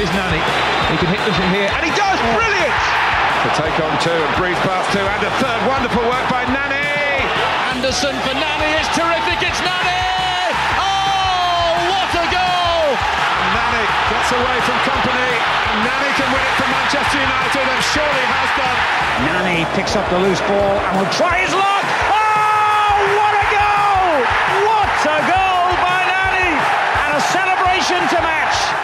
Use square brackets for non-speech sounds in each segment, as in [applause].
Here's Nani. He can hit them from here, and he does. Brilliant. To take on two and breeze past two, and a third. Wonderful work by Nani. Anderson for Nani. It's terrific. It's Nani. Oh, what a goal! And Nani gets away from company, and Nani can win it for Manchester United, and surely has done. Nani picks up the loose ball and will try his luck. Oh, what a goal! What a goal by Nani! And a celebration to match.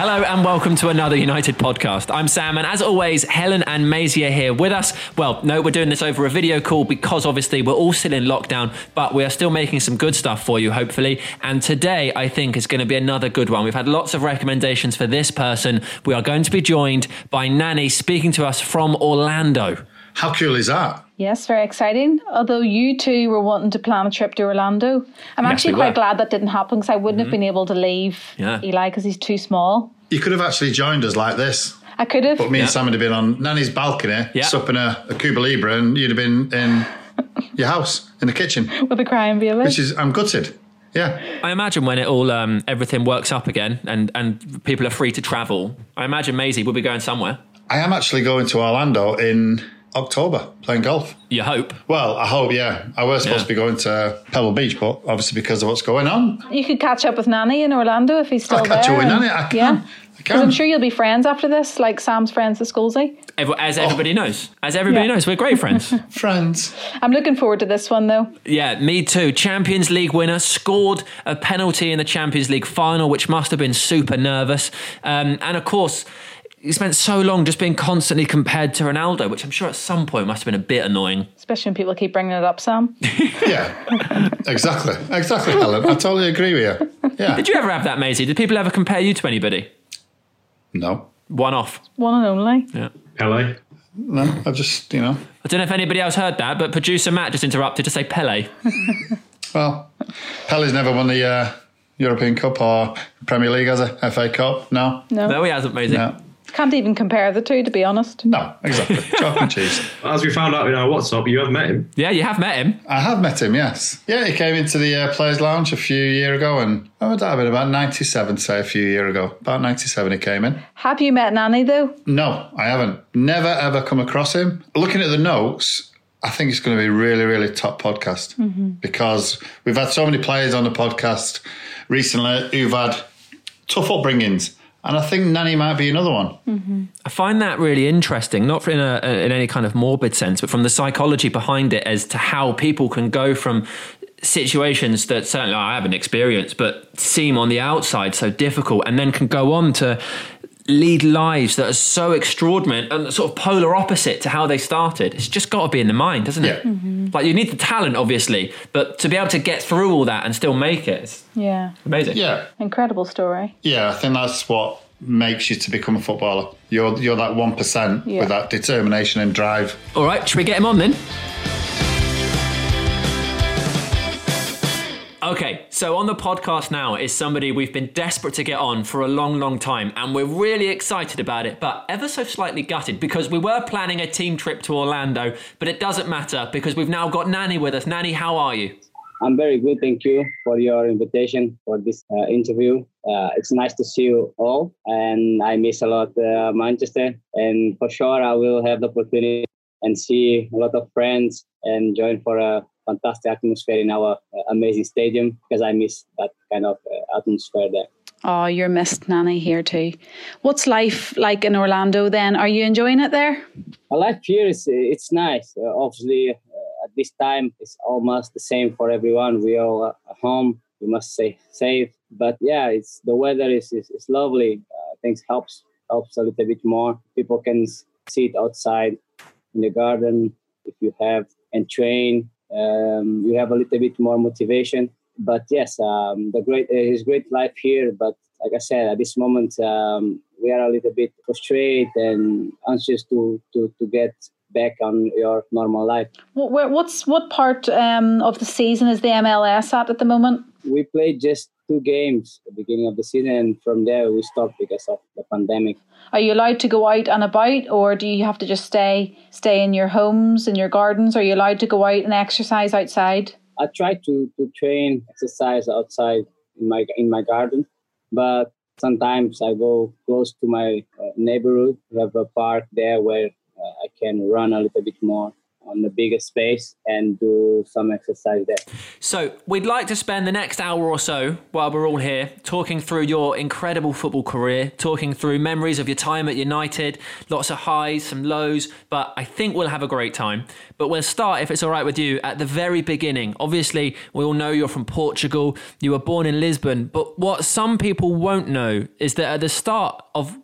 Hello and welcome to another United podcast. I'm Sam, and as always, Helen and Maisie here with us. Well, no, we're doing this over a video call because obviously we're all still in lockdown, but we are still making some good stuff for you, hopefully. And today, I think, is going to be another good one. We've had lots of recommendations for this person. We are going to be joined by Nani speaking to us from Orlando. How cool is that? Yes, very exciting. Although you two were wanting to plan a trip to Orlando, I'm Yes, actually we quite. Mm-hmm. glad that didn't happen because I wouldn't have been able to leave Yeah. Eli because he's too small. You could have actually joined us like this. I could have. But me Yeah. and Sam would have been on Nani's balcony, Yeah. supping a, a Cuba Libre, and you'd have been in [laughs] your house, in the kitchen, with a crying baby. which is, I'm gutted. Yeah. I imagine when it all um, everything works up again and and people are free to travel, I imagine Maisie will be going somewhere. I am actually going to Orlando in October playing golf. You hope. Well, I hope, yeah. I was supposed Yeah. to be going to Pebble Beach, but obviously because of what's going on, you could catch up with Nani in Orlando if he's still I'll catch there. up with Nani. I can. Yeah. Because I'm sure you'll be friends after this, like Sam's friends at Scholesy. As everybody knows, as everybody Yeah. knows, we're great friends. [laughs] Friends. I'm looking forward to this one though. yeah, me too. Champions League winner scored a penalty in the Champions League final, which must have been super nervous. Um, and of course, he spent so long just being constantly compared to Ronaldo, which I'm sure at some point must have been a bit annoying. Especially when people keep bringing it up, Sam. [laughs] Yeah. exactly. Exactly, Helen. I totally agree with you. Yeah. Did you ever have that, Maisie? Did people ever compare you to anybody? No. One off. One and only. Yeah. Pele. No. I just, you know. I don't know if anybody else heard that, but producer Matt just interrupted to say Pele. [laughs] Well, Pele's never won the uh, European Cup or Premier League as a FA Cup. No. No. No, he hasn't, Maisie. No. Can't even compare the two, to be honest. No, exactly. [laughs] Chalk and cheese. As we found out in our WhatsApp, you have met him. Yeah, you have met him. I have met him, yes. Yeah, he came into the uh, Players' Lounge a few year ago, and oh, would that have been about 97, say, a few year ago. About 97 he came in. Have you met Nani though? No, I haven't. Never, ever come across him. Looking at the notes, I think it's going to be a really, really top podcast because we've had so many players on the podcast recently who've had tough upbringings. And I think Nani might be another one. Mm-hmm. I find that really interesting, not in a in any kind of morbid sense, but from the psychology behind it as to how people can go from situations that certainly I haven't experienced, but seem on the outside so difficult, and then can go on to lead lives that are so extraordinary and sort of polar opposite to how they started. It's just got to be in the mind, doesn't it? Yeah. Mm-hmm. Like you need the talent, obviously, but to be able to get through all that and still make it, it's Yeah. amazing. Yeah. Incredible story. Yeah, I think that's what makes you to become a footballer. You're you're that one percent Yeah. with that determination and drive. All right, should we get him on then? Okay, so on the podcast now is somebody we've been desperate to get on for a long, long time, and we're really excited about it, but ever so slightly gutted because we were planning a team trip to Orlando, but it doesn't matter because we've now got Nani with us. Nani, how are you? I'm very good. Thank you for your invitation for this uh, interview. Uh, it's nice to see you all, and I miss a lot uh, Manchester. And for sure, I will have the opportunity and see a lot of friends and join for a fantastic atmosphere in our uh, amazing stadium because I miss that kind of uh, atmosphere there. Oh, you're missed Nani here too. What's life like in Orlando then? Are you enjoying it there? My life here is it's nice. Uh, obviously, uh, at this time, it's almost the same for everyone. We are at home. We must stay safe. But yeah, it's the weather is is, is lovely. Uh, things helps helps a little bit more. People can sit outside in the garden if you have and train. Um, you have a little bit more motivation. But yes, um, the great uh, is great life here. But like I said, at this moment, um, we are a little bit frustrated and anxious to, to, to get back on your normal life. What, what's what part um, of the season is the MLS at at the moment? We played just two games at the beginning of the season, and from there we stopped because of the pandemic. Are you allowed to go out and about, or do you have to just stay stay in your homes in your gardens? Are you allowed to go out and exercise outside? I try to, to train, exercise outside in my in my garden, but Sometimes I go close to my uh, neighborhood. We have a park there where uh, I can run a little bit more on the bigger space and do some exercise there. So, we'd like to spend the next hour or so while we're all here talking through your incredible football career, talking through memories of your time at United, lots of highs, some lows, but I think we'll have a great time. But we'll start, if it's all right with you, at the very beginning. Obviously, we all know you're from Portugal, you were born in Lisbon, but what some people won't know is that at the start of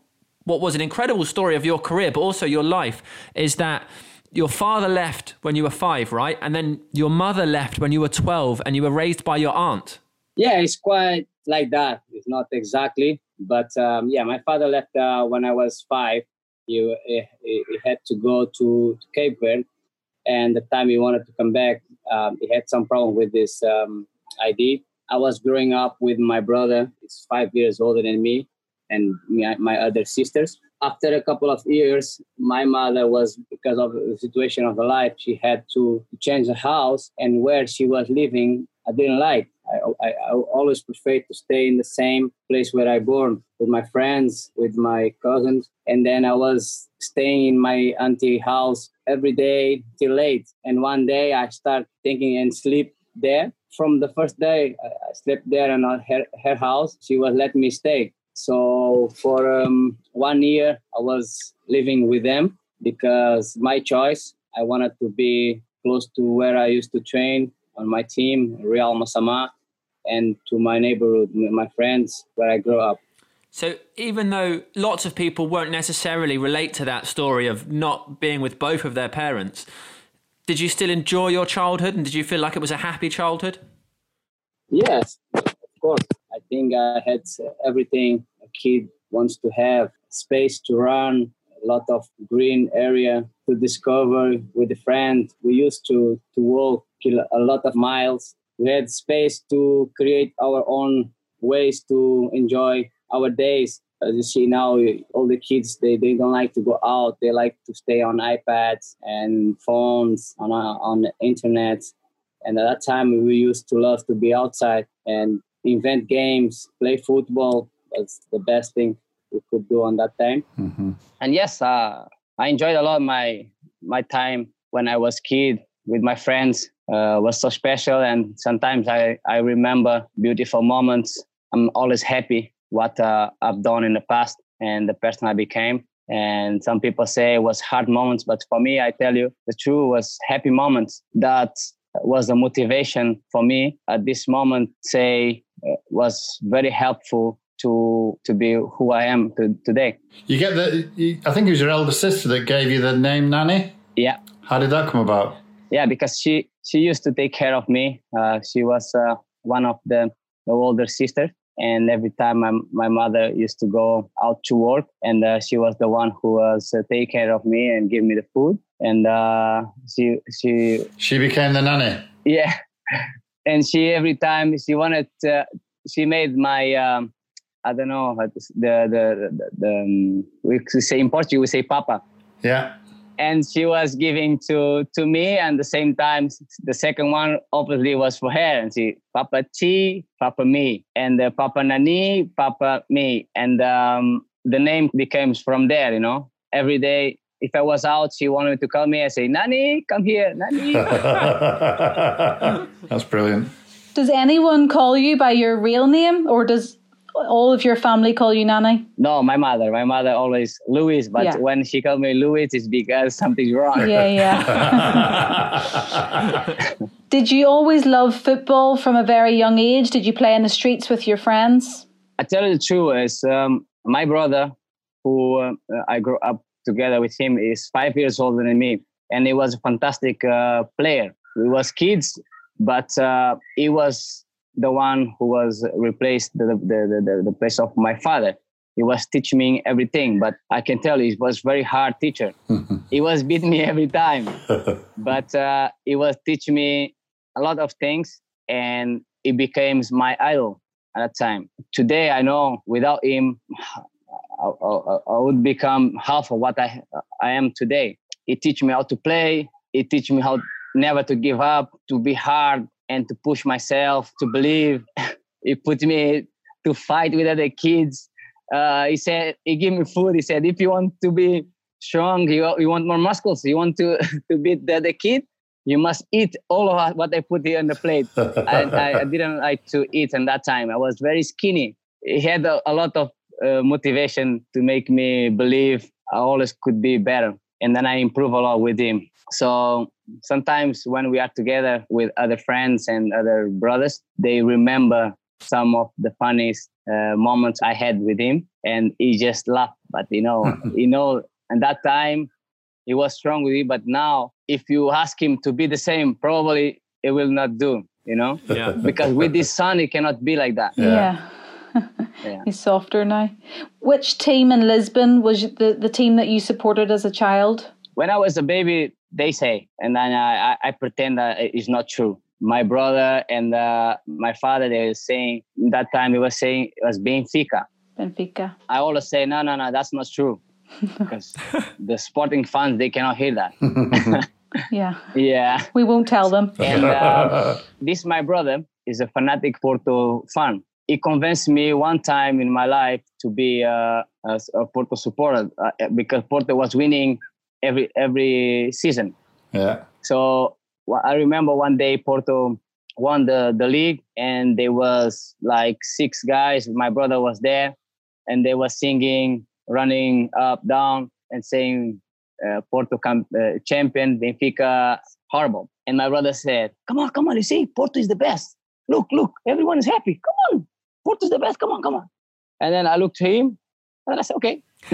what was an incredible story of your career, but also your life, is that your father left when you were five, right? And then your mother left when you were 12 and you were raised by your aunt. Yeah, it's quite like that. It's not exactly, but um, yeah, my father left uh, when I was five. He, he, he, had to go to, to Cape Verde, and the time he wanted to come back, um, he had some problem with this um, ID. I was growing up with my brother. He's five years older than me, and my, my other sisters after a couple of years, my mother was, because of the situation of her life, she had to change the house. And where she was living, I didn't like. I, I, I always preferred to stay in the same place where I born with my friends, with my cousins. And then I was staying in my auntie house every day till late. And one day I start thinking and sleep there. From the first day I slept there in her, her house, she was letting me stay. So for um, one year, I was living with them because my choice. I wanted to be close to where I used to train on my team, Real Massamá, and to my neighborhood, my friends, where I grew up. So even though lots of people won't necessarily relate to that story of not being with both of their parents, did you still enjoy your childhood and did you feel like it was a happy childhood? Yes, course. I think I had everything a kid wants to have space to run, a lot of green area to discover with a friend. We used to, to walk a lot of miles. We had space to create our own ways to enjoy our days. As you see now, all the kids they, they don't like to go out. They like to stay on iPads and phones on on the internet. And at that time, we used to love to be outside and invent games, play football. That's the best thing we could do on that time. Mm-hmm. And yes, uh, I enjoyed a lot my my time when I was kid with my friends. Uh, was so special, and sometimes I I remember beautiful moments. I'm always happy what uh, I've done in the past and the person I became. And some people say it was hard moments, but for me, I tell you, the truth was happy moments. That was a motivation for me at this moment. Say was very helpful to to be who I am to, today. You get the. I think it was your elder sister that gave you the name Nani. Yeah. How did that come about? Yeah, because she she used to take care of me. Uh, she was uh, one of the, the older sisters, and every time my, my mother used to go out to work and uh, she was the one who was uh, take care of me and give me the food and uh, she she she became the nanny yeah and she every time she wanted to, she made my um, I don't know the the the, the um, we say in Portuguese we say papa. Yeah. And she was giving to to me, and the same time the second one obviously was for her, and she papa chi, papa me, and uh, papa nani, papa me, and um, the name becomes from there. You know, every day if I was out, she wanted to call me. I say, Nani, come here, Nani. [laughs] That's brilliant. Does anyone call you by your real name, or does all of your family call you Nani? No, my mother. My mother always Louis, but yeah. when she called me Louis, it's because something's wrong. Yeah, yeah. [laughs] Did you always love football from a very young age? Did you play in the streets with your friends? I tell you the truth, is um, my brother, who uh, I grew up together with him is five years older than me, and he was a fantastic uh, player. We was kids, but uh, he was the one who was replaced the, the, the, the, place of my father. He was teaching me everything, but I can tell you, he was very hard teacher. [laughs] he was beating me every time, [laughs] but uh, he was teaching me a lot of things, and he became my idol at that time. Today, I know without him, I, I, I, would become half of what I, I am today. It teach me how to play. It teach me how never to give up, to be hard and to push myself, to believe. [laughs] it put me to fight with other kids uh, he said he gave me food. He said, if you want to be strong, you, you want more muscles, you want to [laughs] to beat the, the kid, you must eat all of what I put here on the plate. [laughs] and I, I, didn't like to eat in that time. I was very skinny. He had a, a lot of uh, motivation to make me believe I always could be better. And then I improve a lot with him. So sometimes when we are together with other friends and other brothers, they remember some of the funniest uh, moments I had with him, and he just laughed. But you know, [laughs] you know, at that time he was strong with me. But now, if you ask him to be the same, probably it will not do. You know, yeah. because with his son, he cannot be like that. yeah. yeah. Yeah. He's softer now. Which team in Lisbon was the, the team that you supported as a child? When I was a baby, they say, and then I, I, pretend that it's not true. My brother and uh, my father, they were saying that time he was saying it was Benfica. Benfica. I always say, no, no, no, that's not true. [laughs] because the sporting fans, they cannot hear that. [laughs] yeah. Yeah. We won't tell them. And uh, this, my brother, is a fanatic Porto fan it convinced me one time in my life to be uh, a, a Porto supporter uh, because Porto was winning every every season. Yeah. So I remember one day Porto won the, the league and there was like six guys. My brother was there and they were singing, running up, down and saying uh, Porto camp, uh, champion, Benfica horrible. And my brother said, come on, come on, you see, Porto is the best. Look, look, everyone is happy. Come on, Porto's the best. Come on, come on. And then I looked to him and I said, okay. [laughs] [laughs]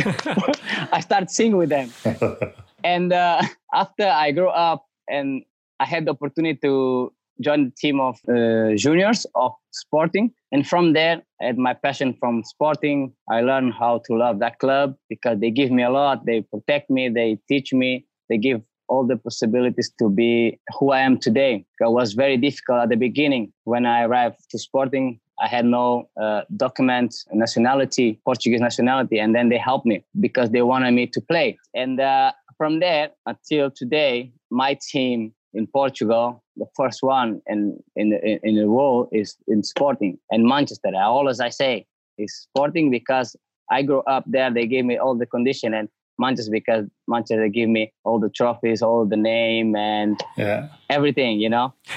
I started singing with them. [laughs] and uh, after I grew up and I had the opportunity to join the team of uh, juniors of sporting. And from there, I had my passion from sporting. I learned how to love that club because they give me a lot. They protect me. They teach me. They give all the possibilities to be who I am today. It was very difficult at the beginning when I arrived to sporting. I had no uh, document nationality, Portuguese nationality, and then they helped me because they wanted me to play. And uh, from there until today, my team in Portugal, the first one in in the, in the world is in Sporting and Manchester. I always I say is Sporting because I grew up there. They gave me all the condition and Manchester because Manchester gave me all the trophies, all the name and yeah. everything. You know. [laughs]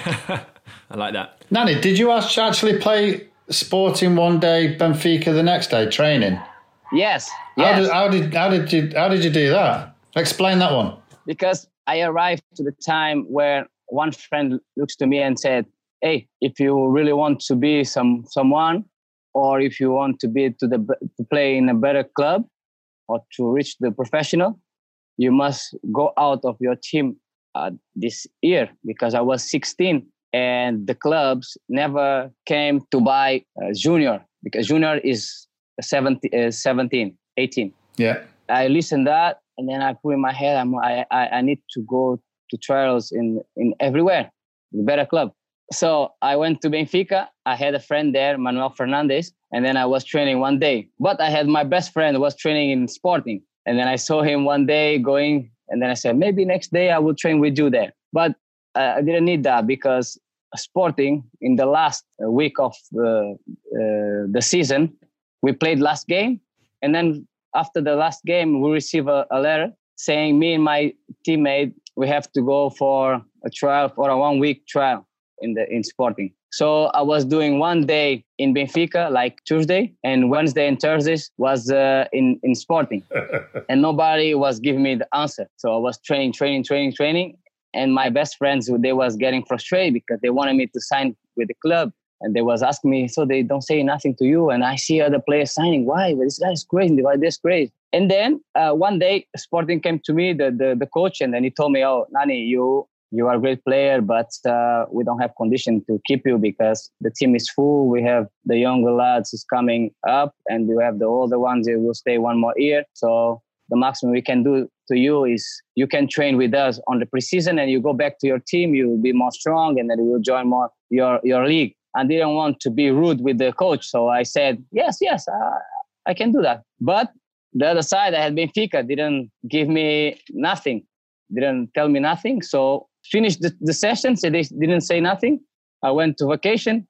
I like that. Nani, did you actually play Sporting one day, Benfica the next day, training. Yes. yes. How, did, how did how did you how did you do that? Explain that one. Because I arrived to the time where one friend looks to me and said, "Hey, if you really want to be some someone, or if you want to be to the to play in a better club, or to reach the professional, you must go out of your team uh, this year." Because I was 16 and the clubs never came to buy uh, junior because junior is 17, uh, 17 18 yeah. I listened that and then i put in my head I'm, I, I, I need to go to trials in in everywhere the better club. So i went to benfica i had a friend there manuel fernandes and then i was training one day. But i had my best friend was training in sporting and then i saw him one day going and then i said maybe next day i will train with you there. But uh, I didn't need that because Sporting in the last uh, week of the, uh, the season, we played last game, and then after the last game, we receive a, a letter saying me and my teammate we have to go for a trial for a one week trial in the in Sporting. So I was doing one day in Benfica, like Tuesday, and Wednesday and Thursdays was uh, in in Sporting, [laughs] and nobody was giving me the answer. So I was training, training, training, training, and my best friends they was getting frustrated because they wanted me to sign with the club. And they was asking me so they don't say nothing to you? And i see other players signing. Why? Well, this guy's crazy. Why this crazy? And then uh, one day sporting came to me the, the, the coach and then he told me oh nani you you are a great player but uh, we don't have condition to keep you because the team is full. We have the younger lads is coming up and we have the older ones that will stay one more year. So the maximum we can do to you is you can train with us on the preseason and you go back to your team you will be more strong and then you will join more your your league. I didn't want to be rude with the coach so i said yes yes uh, i can do that. But the other side i had benfica didn't give me nothing didn't tell me nothing. So finished the, the session so they didn't say nothing. I went to vacation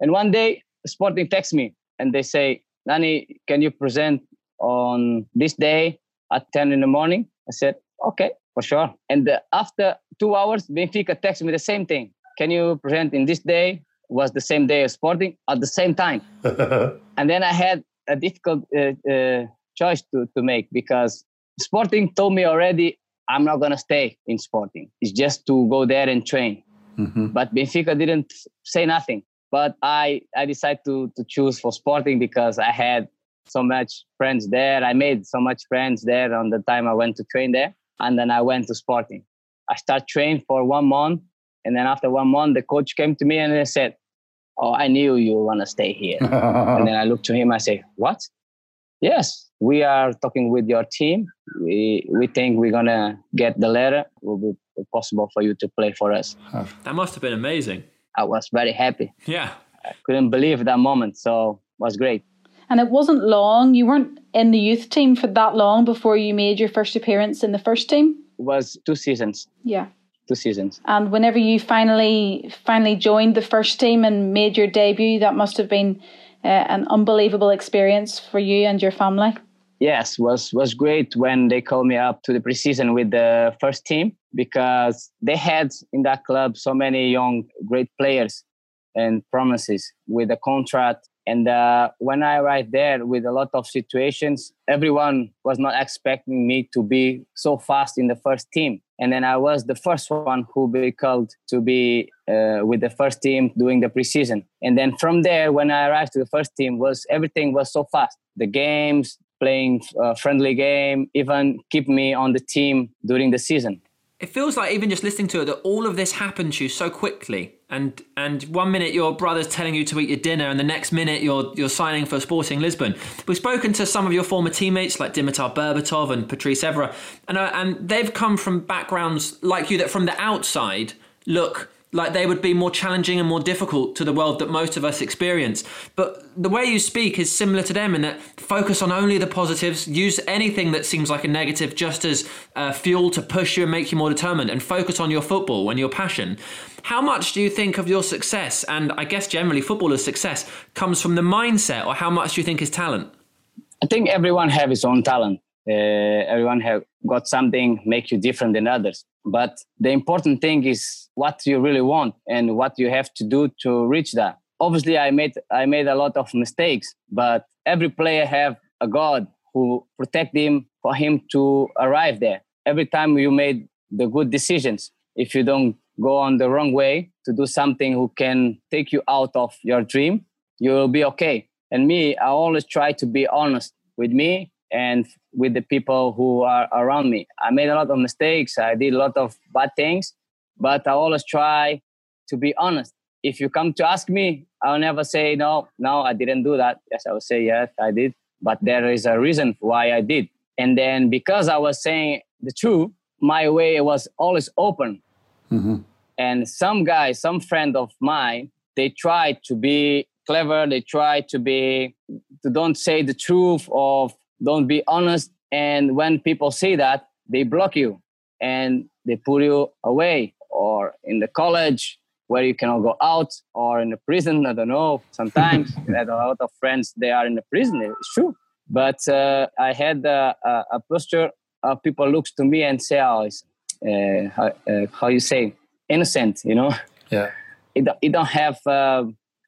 and one day sporting text me and they say Nani, can you present on this day at 10 in the morning? I said, okay, for sure. And uh, after two hours, Benfica texted me the same thing. Can you present in this day? Was the same day as Sporting at the same time. [laughs] and then I had a difficult uh, uh, choice to, to make because Sporting told me already I'm not going to stay in Sporting. It's just to go there and train. Mm-hmm. But Benfica didn't say nothing. But I, I decided to, to choose for Sporting because I had so much friends there. I made so much friends there on the time I went to train there. And then I went to Sporting. I started training for one month. And then after one month, the coach came to me and he said, Oh, I knew you were going to stay here. [laughs] and then I looked to him. I say, What? Yes, we are talking with your team. We we think we're gonna get the letter. It will be possible for you to play for us. [laughs] That must have been amazing. I was very happy. Yeah, I couldn't believe that moment. So it was great. And it wasn't long. You weren't in the youth team for that long before you made your first appearance in the first team. It was two seasons. Yeah. Two seasons. And whenever you finally finally joined the first team and made your debut, that must have been uh, an unbelievable experience for you and your family. Yes, was was great when they called me up to the preseason with the first team because they had in that club so many young great players and promises with a contract and uh, when I arrived there with a lot of situations, everyone was not expecting me to be so fast in the first team. And then I was the first one who be called to be uh, with the first team doing the preseason. And then from there, when I arrived to the first team, was everything was so fast. The games, playing a uh, friendly game, even keep me on the team during the season it feels like even just listening to it that all of this happened to you so quickly and and one minute your brother's telling you to eat your dinner and the next minute you're you're signing for Sporting Lisbon. We've spoken to some of your former teammates like Dimitar Berbatov and Patrice Evra and uh, and they've come from backgrounds like you that from the outside look like they would be more challenging and more difficult to the world that most of us experience. But the way you speak is similar to them in that focus on only the positives, use anything that seems like a negative just as uh, fuel to push you and make you more determined, and focus on your football and your passion. How much do you think of your success, and I guess generally footballers' success, comes from the mindset, or how much do you think is talent? I think everyone have his own talent. Uh, everyone have got something make you different than others. But the important thing is what you really want and what you have to do to reach that. Obviously, I made I made a lot of mistakes, but every player have a God who protect him for him to arrive there. Every time you made the good decisions, if you don't go on the wrong way to do something who can take you out of your dream, you will be okay. And me, I always try to be honest with me and with the people who are around me. I made a lot of mistakes. I did a lot of bad things, but I always try to be honest. If you come to ask me, I'll never say no, no, I didn't do that. Yes, I will say yes, I did, but there is a reason why I did. And then because I was saying the truth, my way was always open. Mm-hmm. And some guy, some friend of mine, they try to be clever. They try to be to don't say the truth of don't be honest and when people say that they block you and they put you away or in the college where you cannot go out or in the prison i don't know [laughs] sometimes i had a lot of friends they are in the prison it's true. But uh, i had a, a posture of people looks to me and say oh it's, uh, how, uh, how you say innocent you know? Yeah. It, it don't have uh,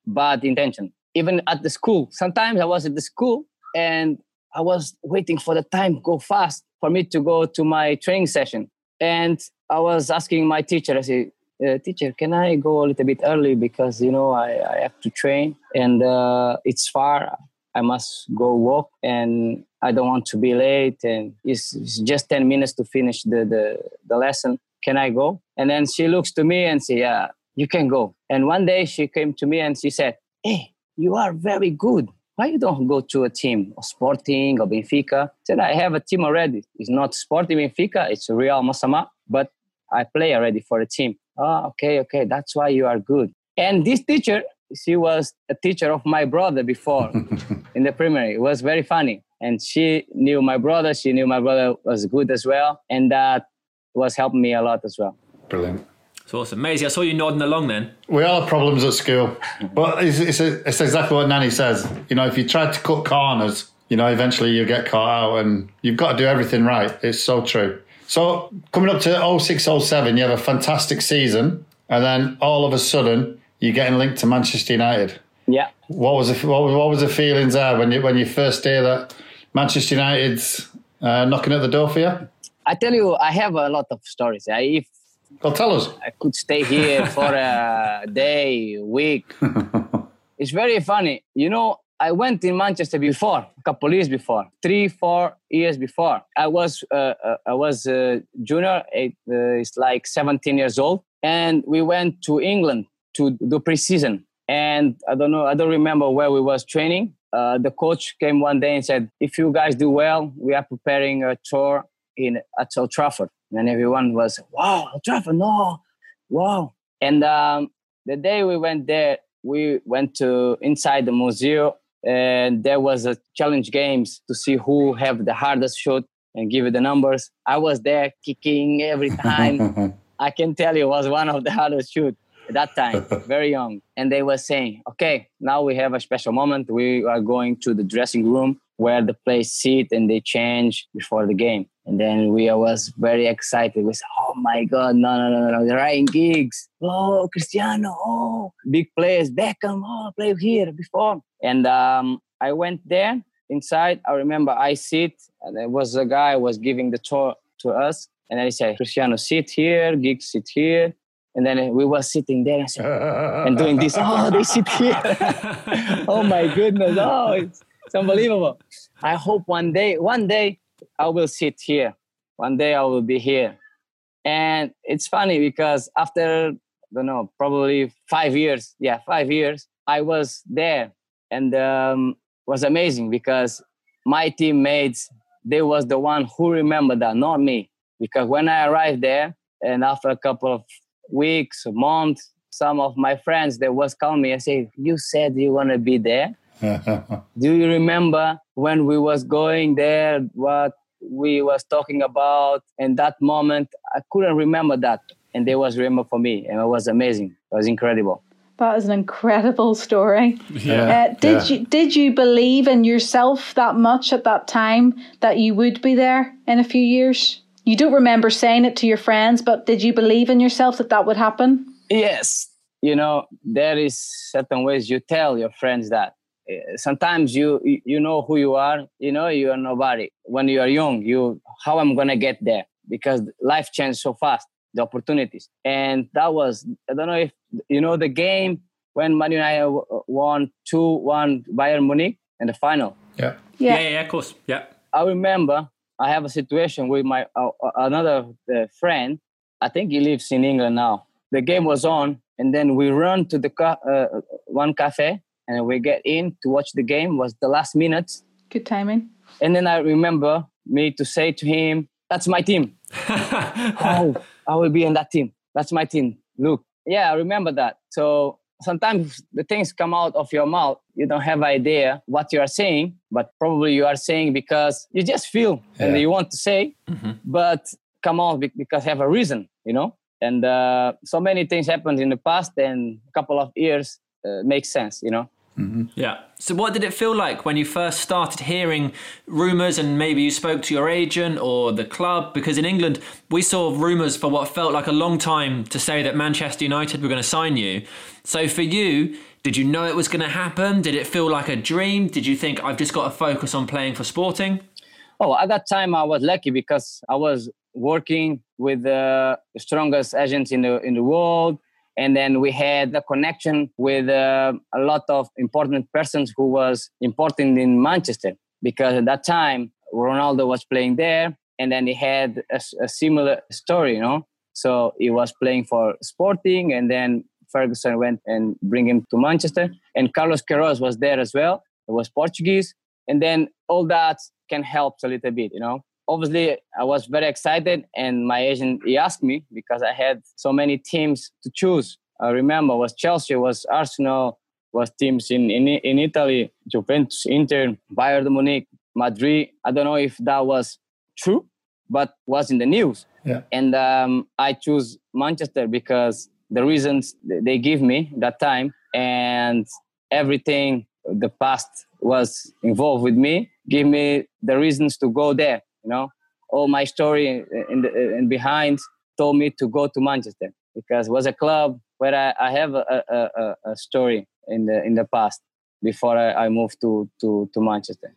bad intention. Even at the school sometimes i was at the school and I was waiting for the time go fast for me to go to my training session. And I was asking my teacher, I said, uh, teacher, can I go a little bit early because, you know, I, I have to train and uh, it's far. I must go walk and I don't want to be late. And it's, it's, just 10 minutes to finish the, the, the lesson. Can I go? And then she looks to me and say, yeah, you can go. And one day she came to me and she said, hey, you are very good why you don't go to a team or Sporting or Benfica? I said, I have a team already. It's not Sporting Benfica, it's Real Massamá, but I play already for a team. Oh, okay, okay, that's why you are good. And this teacher, she was a teacher of my brother before [laughs] in the primary. It was very funny. And she knew my brother, she knew my brother was good as well. And that was helping me a lot as well. Brilliant. It's awesome. Maisie, I saw you nodding along then. We all have problems at school, but it's, it's, it's exactly what Nani says. You know, if you try to cut corners, you know, eventually you get caught out and you've got to do everything right. It's so true. So coming up to 06, 07, you have a fantastic season, and then all of a sudden you're getting linked to Manchester United. Yeah. What was the, what was, what was the feelings there when you when you first hear that Manchester United's uh, knocking at the door for you? I tell you, I have a lot of stories. I, if Well, tell us. I could stay here for a [laughs] day, week. [laughs] it's very funny. You know, I went in Manchester before, a couple years before, three, four years before. I was uh, uh, I was a junior. It, uh, it's like 17 years old, and we went to England to do preseason. And I don't know, I don't remember where we was training. Uh, the coach came one day and said, "If you guys do well, we are preparing a tour in at Old Trafford." And everyone was, "Wow, Trafford, no, wow!" And um, the day we went there, we went to inside the museum, and there was a challenge games to see who have the hardest shot and give you the numbers. I was there kicking every time. [laughs] I can tell you, it was one of the hardest shoot at that time, [laughs] very young. And they were saying, okay, now we have a special moment. We are going to the dressing room where the players sit and they change before the game. And then we was very excited. We said, oh my God, no, no, no, no, no. Ryan Giggs, oh, Cristiano, oh, big players, Beckham, oh, play here before. And um, I went there inside. I remember I sit, and there was a guy was giving the tour to us. And then he said, Cristiano, sit here, Giggs, sit here. And then we were sitting there and, said, [laughs] and doing this. Oh, they sit here. [laughs] oh my goodness. Oh, it's, it's unbelievable. I hope one day, one day I will sit here. One day I will be here. And it's funny because after, I don't know, probably five years, yeah, five years, I was there and um, was amazing because my teammates, they was the one who remembered that, not me. Because when I arrived there and after a couple of weeks, a month, some of my friends, they was calling me and say, you said you want to be there? [laughs] Do you remember when we was going there, what we was talking about? And that moment, I couldn't remember that. And they was remember for me. And it was amazing. It was incredible. That is an incredible story. [laughs] Yeah. Uh, did yeah. you did you believe in yourself that much at that time that you would be there in a few years? You don't remember saying it to your friends, but did you believe in yourself that that would happen? Yes. You know, there is certain ways you tell your friends that. Uh, Sometimes you you know who you are. You know you are nobody. When you are young, you how I'm gonna get there because life changed so fast. The opportunities, and that was I don't know if you know the game when Man United w- won two one Bayern Munich in the final. Yeah. Yeah, yeah, yeah, of course. Yeah. I remember I have a situation with my uh, uh, another uh, friend. I think he lives in England now. The game was on, and then we run to the ca- uh, one cafe, and we get in to watch the game. Was the last minutes, Good timing. and then I remember me to say to him, "That's my team. [laughs] oh, I will be in that team. That's my team. Look, yeah, I remember that. So." Sometimes the things come out of your mouth. You don't have idea what you are saying, but probably you are saying because you just feel and you want to say, but come out be- because have a reason, you know. And uh, so many things happened in the past, and a couple of years uh, makes sense, you know. Yeah. So, what did it feel like when you first started hearing rumours and maybe you spoke to your agent or the club? Because in England, we saw rumours for what felt like a long time to say that Manchester United were going to sign you. So, for you, did you know it was going to happen? Did it feel like a dream? Did you think, I've just got to focus on playing for Sporting? Oh, at that time I was lucky because I was working with the strongest agents in the in the world, and then we had a connection with uh, a lot of important persons who was important in Manchester because at that time Ronaldo was playing there, and then he had a similar story, you know. So he was playing for Sporting, and then Ferguson went and bring him to Manchester, and Carlos Queiroz was there as well. It was Portuguese, and then all that can help a little bit, you know. Obviously, I was very excited, and my agent he asked me because I had so many teams to choose. I remember was Chelsea, was Arsenal, was teams in in, in Italy, Juventus, Inter, Bayern Munich, Madrid. I don't know if that was true, but was in the news. Yeah. And um, I choose Manchester because the reasons they give me that time and everything the past was involved with me give me the reasons to go there. You know, all my story in the in behind told me to go to Manchester because it was a club where I, I have a, a, a, story in the in the past before I, I moved to, to to Manchester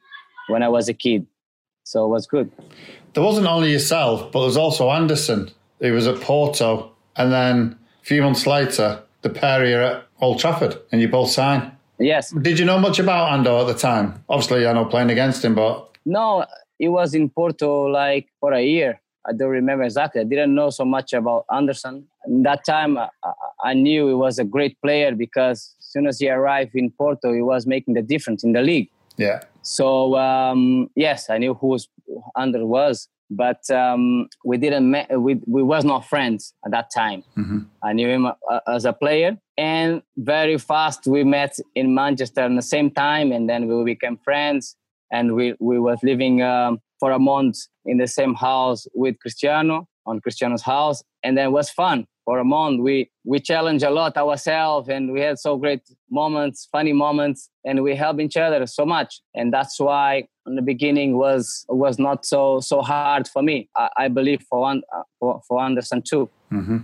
when I was a kid. So it was good. There wasn't only yourself, but there was also Anderson. He was at Porto, and then a few months later, the pair you at Old Trafford, and you both signed. Yes. Did you know much about Ando at the time? Obviously, I know playing against him, but no, it was in Porto like for a year. I don't remember exactly. I didn't know so much about Anderson. In that time, I, I knew he was a great player because as soon as he arrived in Porto, he was making the difference in the league. Yeah. So um, yes, I knew who Ander was, but um, we didn't. Me- we we was not friends at that time. Mm-hmm. I knew him uh, as a player, and very fast we met in Manchester at the same time, and then we became friends. And we we was living um, for a month in the same house with Cristiano on Cristiano's house, and then it was fun for a month. We we challenged a lot ourselves, and we had so great moments, funny moments, and we helped each other so much. And that's why in the beginning was was not so so hard for me. I, I believe for one uh, for, for Anderson too. Mm-hmm.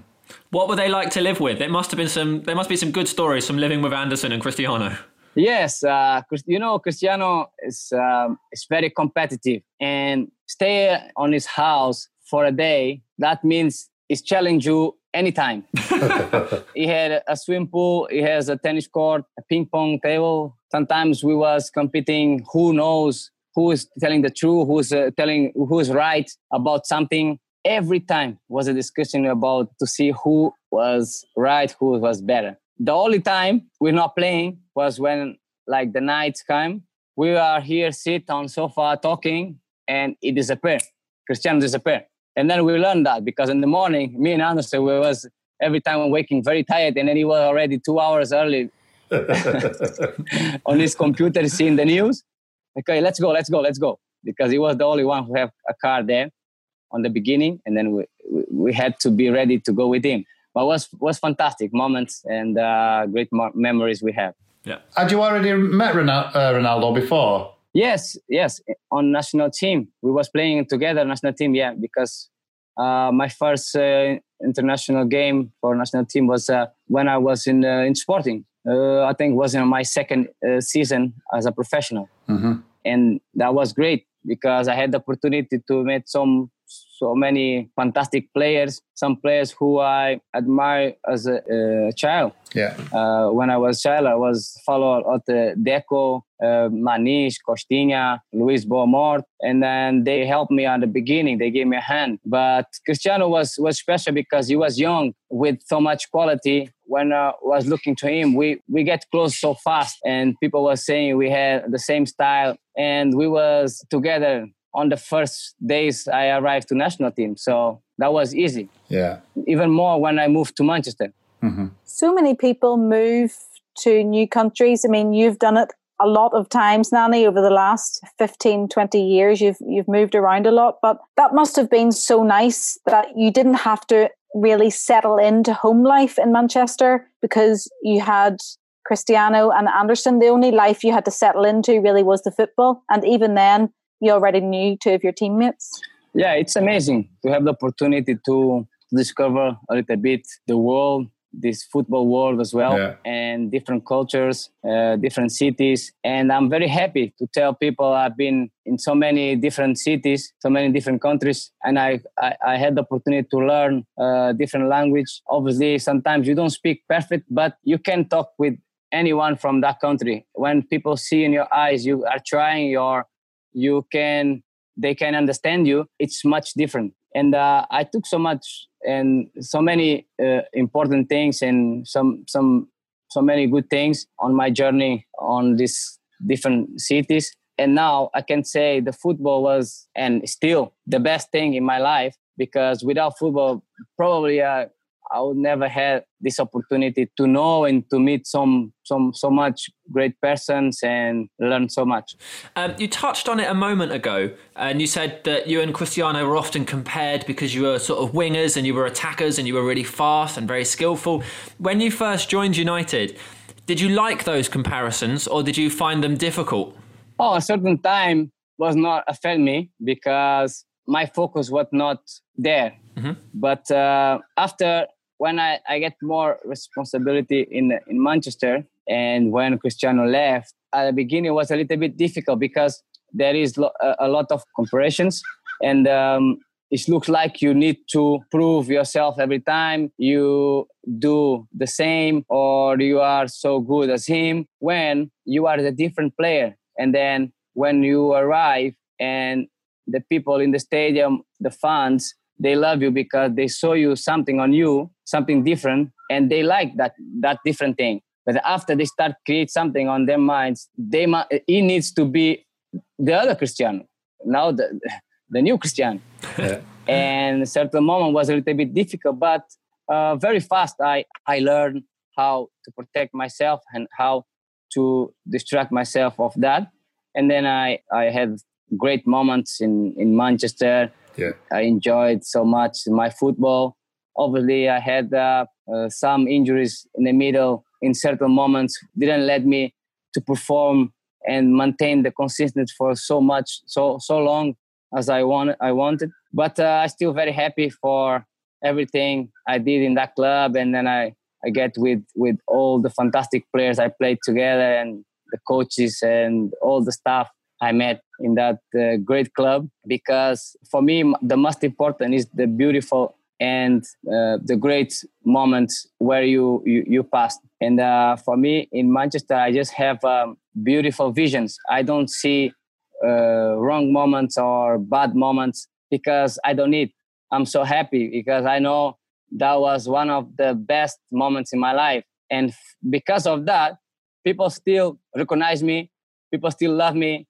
What were they like to live with? It must have been some. There must be some good stories from living with Anderson and Cristiano. Yes, uh, you know Cristiano is um, is very competitive and stay on his house for a day. That means he's challenge you anytime. [laughs] he had a swim pool. He has a tennis court, a ping pong table. Sometimes we was competing. Who knows who is telling the truth? Who's uh, telling who's right about something? Every time was a discussion about to see who was right, who was better. The only time we're not playing was when like the nights come We are here, sit on sofa talking, and it disappeared. Cristiano disappeared. And then we learned that because in the morning, me and Anderson, we was every time I'm waking very tired, and then he was already two hours early [laughs] [laughs] on his computer seeing the news. Okay, let's go, let's go, let's go. Because he was the only one who have a car there on the beginning, and then we, we had to be ready to go with him. But was was fantastic moments and uh, great mo- memories we have. Yeah. Had you already met Ronaldo, uh, Ronaldo before? Yes, yes, on national team. We was playing together national team, yeah, because uh, my first uh, international game for national team was uh, when I was in uh, in Sporting. Uh, I think was in my second uh, season as a professional, mm-hmm. and that was great because I had the opportunity to meet some so many fantastic players, some players who I admire as a, a child. Yeah. Uh, when I was child, I was followed at the Deco, uh, Maniche, Costinha, Luis Boa Morte, and then they helped me on the beginning. They gave me a hand. But Cristiano was was special because he was young with so much quality. When I was looking to him, we we get close so fast, and people were saying we had the same style, and we was together on the first days I arrived to national team. So that was easy. Yeah. Even more when I moved to Manchester. Mm-hmm. So many people move to new countries. I mean, you've done it a lot of times, Nani, over the last 15, 20 years. You've you've moved around a lot, but that must have been so nice that you didn't have to really settle into home life in Manchester because you had Cristiano and Anderson. The only life you had to settle into really was the football. And even then, you already knew two of your teammates? Yeah, it's amazing to have the opportunity to discover a little bit the world, this football world as well, yeah. and different cultures, uh, different cities. And I'm very happy to tell people I've been in so many different cities, so many different countries, and I, I, I had the opportunity to learn uh, different language. Obviously, sometimes you don't speak perfect, but you can talk with anyone from that country. When people see in your eyes you are trying, your you can they can understand you it's much different. And uh, i took so much and so many uh, important things and some some so many good things on my journey on these different cities. And now i can say the football was and still the best thing in my life because without football probably uh, I would never had this opportunity to know and to meet some some so much great persons and learn so much. Um, you touched on it a moment ago, and you said that you and Cristiano were often compared because you were sort of wingers and you were attackers and you were really fast and very skillful. When you first joined United, did you like those comparisons or did you find them difficult? Oh, a certain time was not affect me because my focus was not there. Mm-hmm. But uh, after when I, I get more responsibility in in Manchester and when Cristiano left, at the beginning it was a little bit difficult because there is lo- a, lot of comparisons and um, it looks like you need to prove yourself every time you do the same or you are so good as him when you are a different player and then when you arrive and the people in the stadium the fans they love you because they saw you something on you something different and they like that that different thing. But after they start create something on their minds they it needs to be the other Cristiano now the the new Cristiano. Yeah. [laughs] and certain moment was a little bit difficult but uh, very fast i i learned how to protect myself and how to distract myself of that. And then i i had great moments in in manchester yeah. I enjoyed so much my football. Obviously, I had uh, uh, some injuries in the middle in certain moments, didn't let me to perform and maintain the consistency for so much, so so long as I wanted. I wanted, but uh, I'm still very happy for everything I did in that club, and then I I get with with all the fantastic players I played together and the coaches and all the staff I met in that uh, great club because for me the most important is the beautiful and uh, the great moments where you you, you passed. And uh, for me in manchester i just have um, beautiful visions. I don't see uh, wrong moments or bad moments because i don't need. I'm so happy because i know that was one of the best moments in my life. And because of that people still recognize me people still love me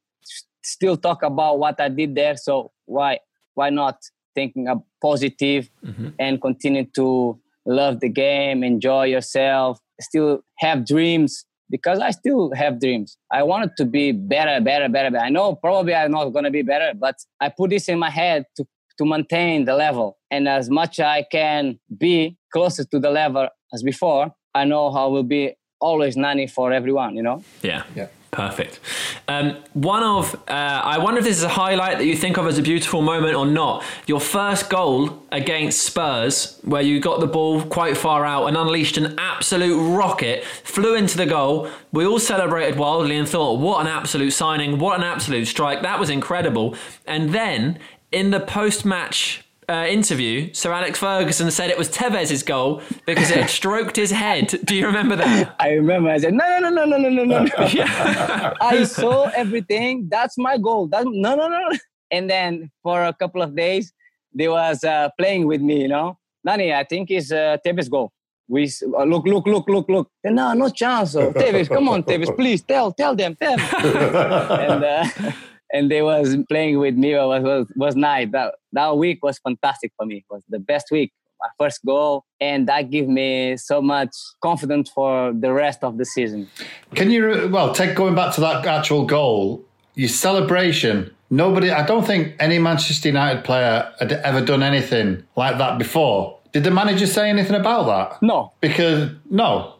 still talk about what I did there. So why why not thinking of positive mm-hmm. and continue to love the game, enjoy yourself, still have dreams because I still have dreams. I wanted to be better, better, better. I know probably I'm not going to be better, but I put this in my head to to maintain the level and as much I can be closer to the level as before. I know how will be always Nani for everyone. You know. Yeah. Yeah. Perfect. Um, one of, uh, I wonder if this is a highlight that you think of as a beautiful moment or not. Your first goal against Spurs, where you got the ball quite far out and unleashed an absolute rocket, flew into the goal. We all celebrated wildly and thought, what an absolute signing, what an absolute strike. That was incredible. And then in the post match uh, interview, Sir Alex Ferguson said it was Tevez's goal because it had [laughs] stroked his head. Do you remember that? I remember. I said, no, no, no, no, no, no, no, no. [laughs] I saw everything. That's my goal. That, no, no, no. And then for a couple of days, they was uh, playing with me, you know. Nani, I think it's uh, Tevez goal. We uh, look, look, look, look, look. And, no, no chance. Oh, Tevez, come on, Tevez, please tell, tell them, tell. [laughs] and uh, and they was playing with me was was, was nice. That that week was fantastic for me. It was the best week. My first goal, and that gave me so much confidence for the rest of the season. Can you well take going back to that actual goal? Your celebration. Nobody. I don't think any Manchester United player had ever done anything like that before. Did the manager say anything about that? No, because no,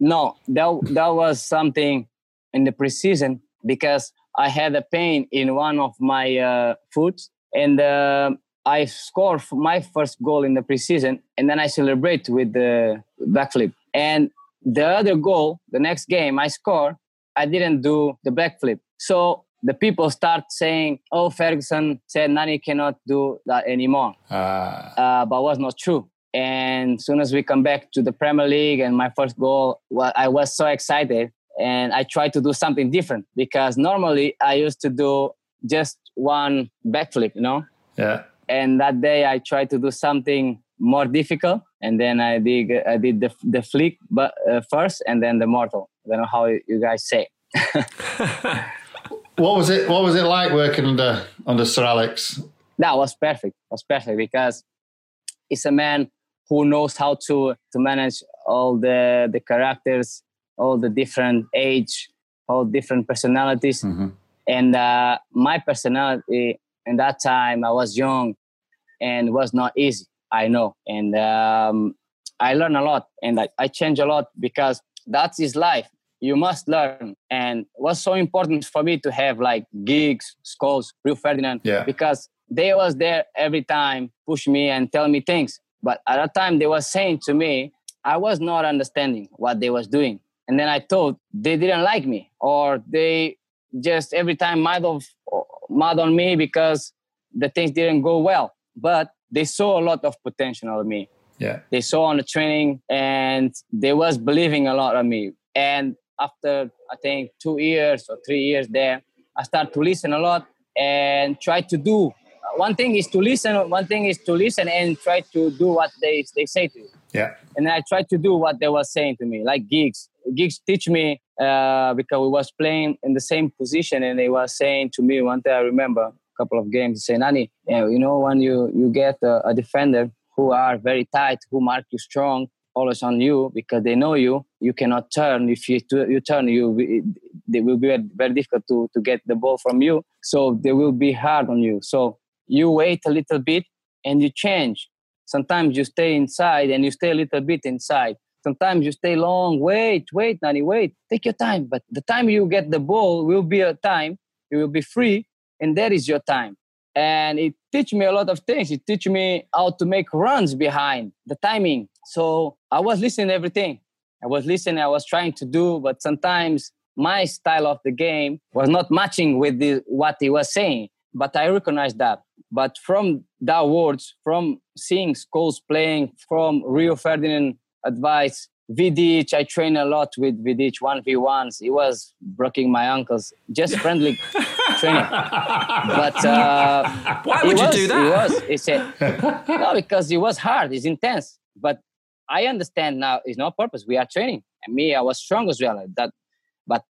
no. That that was something in the preseason because I had a pain in one of my uh, foot, and uh, I scored my first goal in the preseason, and then I celebrate with the backflip. And the other goal, the next game I score, I didn't do the backflip. So the people start saying, "Oh, Ferguson said Nani cannot do that anymore," uh. Uh, but was not true. And as soon as we come back to the Premier League and my first goal, well, I was so excited and I tried to do something different because normally I used to do just one backflip, you know. Yeah. And that day I tried to do something more difficult, and then I did I did the the flick, but uh, first, and then the mortal. I don't know how you guys say. [laughs] what was it? What was it like working under under Sir Alex? That was perfect. It was perfect because he's a man who knows how to to manage all the the characters, all the different age, all different personalities. Mm-hmm. And uh, my personality in that time, I was young, and was not easy. I know, and um, I learned a lot, and I, I changed a lot because that's his life. You must learn, and it was so important for me to have like Giggs, Scholes, Rio Ferdinand, Yeah. because they was there every time, push me and tell me things. But at that time, they were saying to me, I was not understanding what they was doing, and then I thought they didn't like me, or they just every time mad of mad on me because the things didn't go well. But they saw a lot of potential in me Yeah. they saw on the training and they was believing a lot of me and after i think two years or three years there i start to listen a lot and try to do one thing is to listen one thing is to listen and try to do what they, they say to you Yeah. and I tried to do what they were saying to me, like Giggs. Giggs teach me uh, because we was playing in the same position, and they were saying to me one day. I remember a couple of games, say, "Nani, you know when you you get a, a defender who are very tight, who mark you strong, always on you because they know you. You cannot turn. If you you turn, you it, will be very difficult to to get the ball from you. So they will be hard on you. So you wait a little bit and you change sometimes you stay inside and you stay a little bit inside sometimes you stay long wait wait Nani, wait. Take your time but the time you get the ball will be a time you will be free and that is your time. And it teach me a lot of things. It teach me how to make runs behind the timing. So i was listening everything. I was listening i was trying to do but sometimes my style of the game was not matching with the, what he was saying. But i recognized that. But from that words from seeing Scholes playing from rio ferdinand advice Vidic, I train a lot with Vidic 1v1s. He was breaking my ankles, just friendly [laughs] training. But uh, [laughs] Why he would you was- do that? He was. He said, no, because it was hard. It's intense. But I understand now. It's no purpose. We are training, and me, I was strong as well. That, but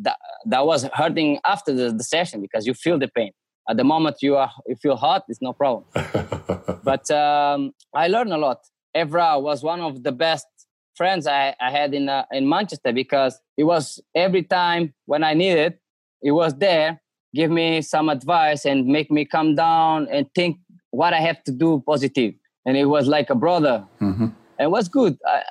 that that was hurting after the, the session because you feel the pain. At the moment you are you feel hot, it's no problem. [laughs] but um, I learned a lot. Evra was one of the best friends I, I had in uh, in Manchester because it was every time when I needed, he was there, give me some advice and make me come down and think what I have to do positive. And it was like a brother. Mm-hmm. And it was good. I,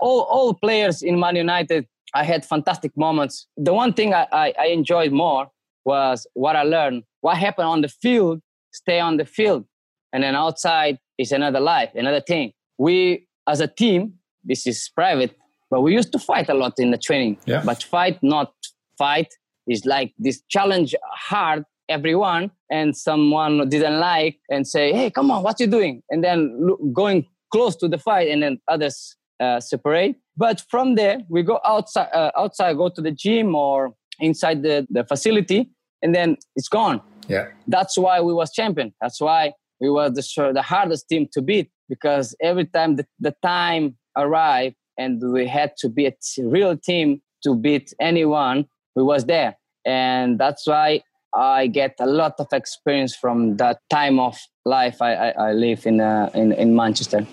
all all players in Man United, I had fantastic moments. The one thing I, I, I enjoyed more was what I learned. What happened on the field, stay on the field. And then outside is another life, another thing. We, as a team, this is private, but we used to fight a lot in the training. Yeah. But fight, not fight, is like this challenge hard everyone and someone didn't like and say hey come on what you doing and then look, going close to the fight and then others uh, separate but from there we go outside uh, outside go to the gym or inside the, the facility and then it's gone Yeah. that's why we was champion that's why we were the, sure- the hardest team to beat because every time the, the time arrived and we had to be a t- real team to beat anyone we was there and that's why i get a lot of experience from that time of life i, I, I live in, uh, in in manchester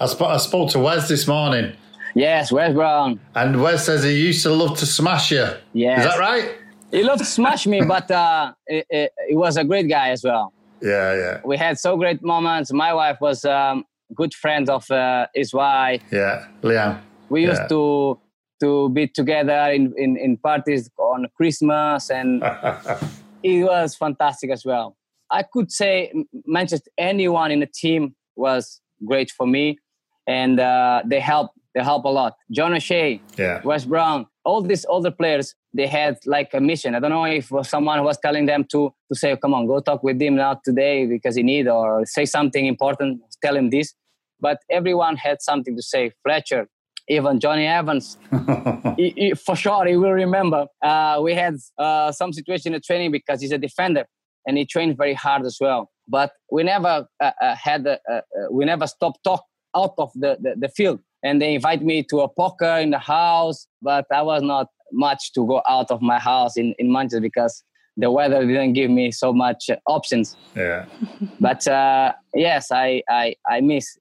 I, sp- I spoke to Wes this morning, yes wes brown and Wes says he used to love to smash you. Yes. Is that right? he loved to smash me [laughs] but uh, he was a great guy as well Yeah, yeah, we had so great moments my wife was um, good friend of uh, his wife yeah. Liam. we used Yeah. to to be together in, in, in parties on Christmas, and [laughs] it was fantastic as well. I could say Manchester, anyone in the team was great for me, and uh, they help they help a lot. John O'Shea, Yeah. Wes Brown, all these older players, they had like a mission. I don't know if someone was telling them to to say, "Come on, go talk with him now today because he need," or say something important, tell him this. But everyone had something to say. Fletcher, even Jonny Evans, [laughs] he, he- for sure he will remember. Uh, we had uh, some situation in training because he's a defender and he trained very hard as well. But we never uh, uh, had, a, uh, uh, we never stopped talk out of the, the, the field. And they invite me to a poker in the house, but I was not much to go out of my house in, in Manchester because the weather didn't give me so much uh, options. Yeah. [laughs] But uh, yes, I, I, I miss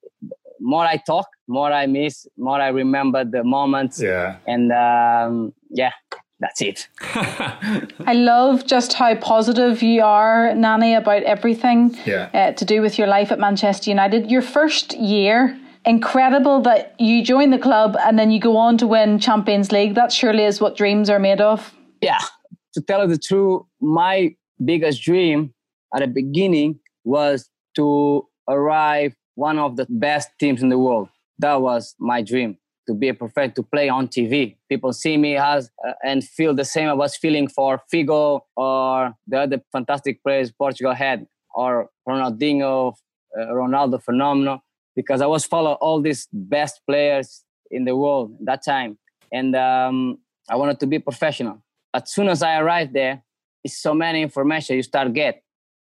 more I talk, more I miss, more I remember the moments. Yeah. And um, yeah, that's it. [laughs] I love just how positive you are, Nani, about everything Yeah. uh, to do with your life at Manchester United. Your first year, incredible that you join the club and then you go on to win Champions League. That surely is what dreams are made of. yeah, to tell you the truth, my biggest dream at the beginning was to arrive one of the best teams in the world. That was my dream to be a professional, to play on TV. People see me as uh, and feel the same I was feeling for Figo or the other fantastic players Portugal had, or Ronaldinho, uh, Ronaldo Phenomenal, because I was follow all these best players in the world at that time, and um, I wanted to be professional. As soon as I arrived there, it's so many information you start get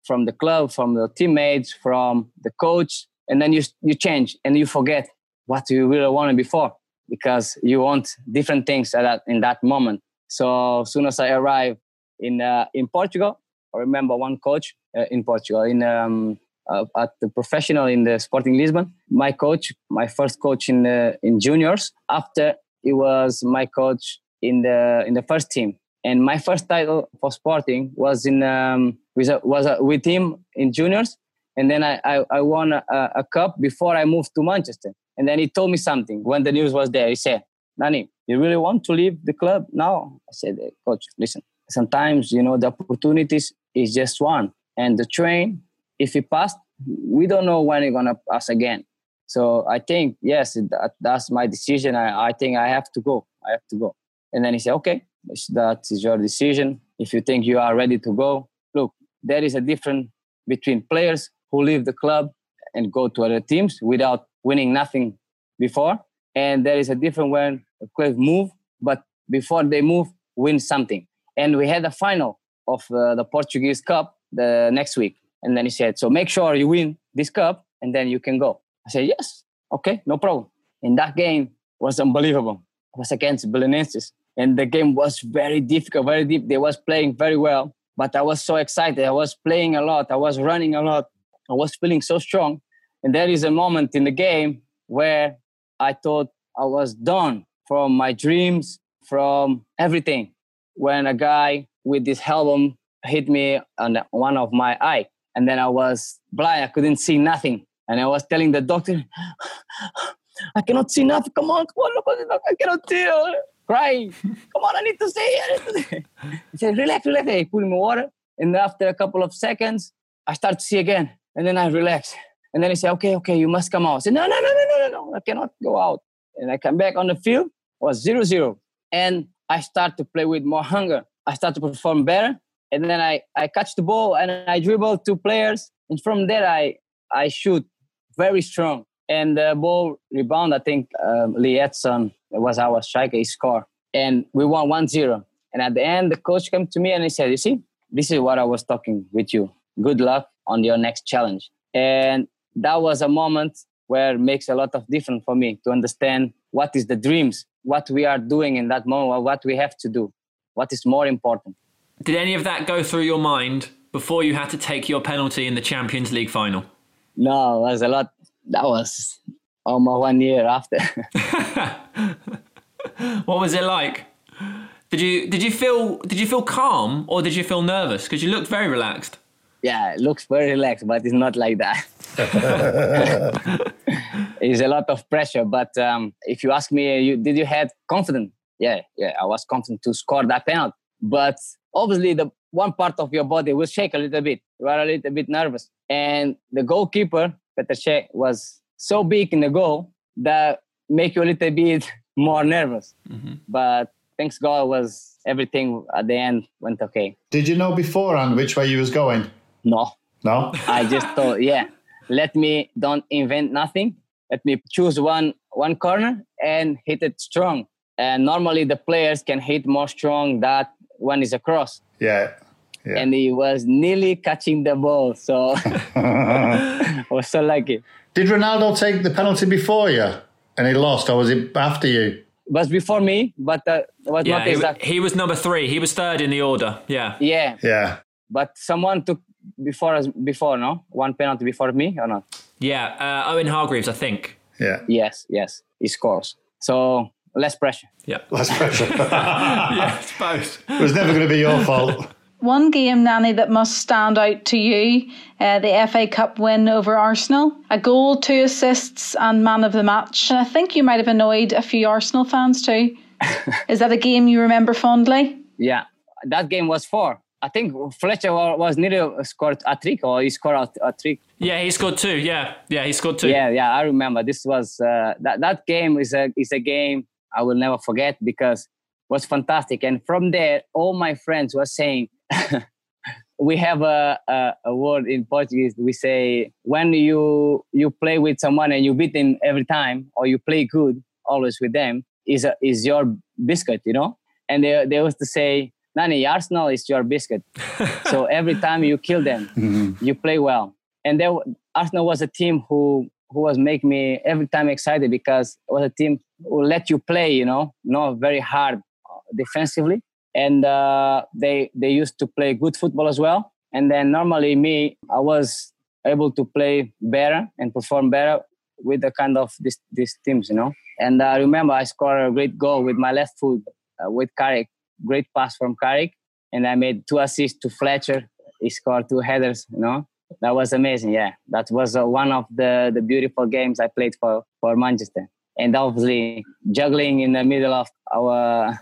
from the club, from the teammates, from the coach, and then you you change and you forget what you really wanted before because you want different things at that, in that moment. So as soon as I arrived in uh, in Portugal, I remember one coach uh, in Portugal in um, uh, at the professional in the Sporting Lisbon. My coach, my first coach in the in juniors. After he was my coach in the in the first team. And my first title for Sporting was in um, was a, was a, with him in juniors, and then I I, I won a, a cup before I moved to Manchester. And then he told me something when the news was there. He said, "Nani, you really want to leave the club now?" I said, "Eh, "Coach, listen. Sometimes you know the opportunities is just one, and the train, if it passed, we don't know when it's gonna pass again. So I think yes, that, that's my decision. I, I think I have to go. I have to go." And then he said, "Okay, that is your decision. If you think you are ready to go, look, there is a difference between players who leave the club and go to other teams without winning nothing before, and there is a different when a club move, but before they move, win something. And we had the final of uh, the Portuguese Cup the next week, and then he said, "So make sure you win this cup, and then you can go." I said, "Yes, okay, no problem." And that game was unbelievable. It was against Belenenses and the game was very difficult, very deep. They was playing very well, but I was so excited. I was playing a lot. I was running a lot. I was feeling so strong. And there is a moment in the game where I thought I was done from my dreams, from everything. When a guy with this helmet hit me on one of my eye, and then I was blind. I couldn't see nothing. And I was telling the doctor, [gasps] I cannot see nothing. Come on, come on, look at the doctor. I cannot see. [laughs] Crying. Come on, I need to see. I need to see. He said, relax, relax. He put me water. And after a couple of seconds, I start to see again. And then I relax. And then he said, okay, okay, you must come out. I said, no, no, no, no, no, no, no. I cannot go out. And I come back on the field, it was zero zero. And I start to play with more hunger. I start to perform better. And then I, I catch the ball and I dribble two players. And from there, I, I shoot very strong. And the ball rebound, I think um, Liedson was our striker, he scored. And we won 1 0. And at the end, the coach came to me and he said, You see, this is what I was talking with you. Good luck on your next challenge. And that was a moment where it makes a lot of difference for me to understand what is the dreams, what we are doing in that moment, what we have to do, what is more important. Did any of that go through your mind before you had to take your penalty in the Champions League final? No, it was a lot. That was almost one year after. [laughs] What was it like? Did you did you feel did you feel calm or did you feel nervous? Because you looked very relaxed. yeah, it looks very relaxed, but it's not like that. [laughs] it's a lot of pressure. But um, if you ask me, you, did you have confidence? Yeah, yeah, I was confident to score that penalty. But obviously, the one part of your body will shake a little bit. You are a little bit nervous. And the goalkeeper, Petr Cech, was so big in the goal that make you a little bit [laughs] more nervous. Mm-hmm. But thanks God was everything at the end went okay. Did you know beforehand which way you was going? No, No. [laughs] I just thought, yeah, let me don't invent nothing. Let me choose one one corner and hit it strong. And normally the players can hit more strong that one is across. Yeah. Yeah. And he was nearly catching the ball, so [laughs] I was so lucky. Did Ronaldo take the penalty before you and he lost, or was it after you? It was before me, but uh, it was Yeah, not he, exact. he was number three. He was third in the order. Yeah. Yeah, Yeah. but someone took before us before, no? One penalty before me or not? Yeah. Uh, Owen Hargreaves, I think. Yeah. Yes, yes, he scores. So less pressure. Yeah. Less pressure. [laughs] yeah, it's both. it was never going to be your fault. One game, Nani, that must stand out to you uh, the FA Cup win over Arsenal. A goal, two assists, and man of the match. And I think you might have annoyed a few Arsenal fans too. [laughs] Is that a game you remember fondly? Yeah, that game was four. I think Fletcher was nearly scored a trick or he scored a, a trick. Yeah, he scored two. Yeah, yeah, he scored two. Yeah, yeah, I remember. This was uh, that that game is a is a game I will never forget because it was fantastic. And from there, all my friends were saying, [laughs] we have a, a, a word in Portuguese. We say when you you play with someone and you beat them every time, or you play good always with them, is a, is your biscuit, you know. And they they used to say, Nani, Arsenal is your biscuit. [laughs] so every time you kill them, Mm-hmm. you play well. And there, Arsenal was a team who who was make me every time excited because it was a team who let you play, you know, not very hard uh, defensively. And uh, they they used to play good football as well. And then normally me, I was able to play better and perform better with the kind of this, these teams, you know. And I remember I scored a great goal with my left foot uh, with Carrick, great pass from Carrick, and I made two assists to Fletcher. He scored two headers, you know. That was amazing. Yeah, that was uh, one of the the beautiful games I played for for Manchester. And obviously, juggling in the middle of our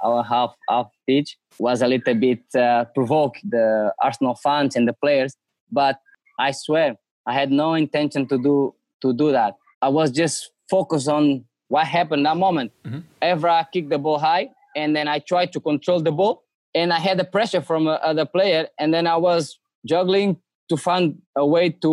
our half half pitch was a little bit uh, provoke the Arsenal fans and the players. But I swear, I had no intention to do to do that. I was just focused on what happened that moment. Evra kicked the ball high, and then I tried to control the ball, and I had the pressure from uh, other player, and then I was juggling to find a way to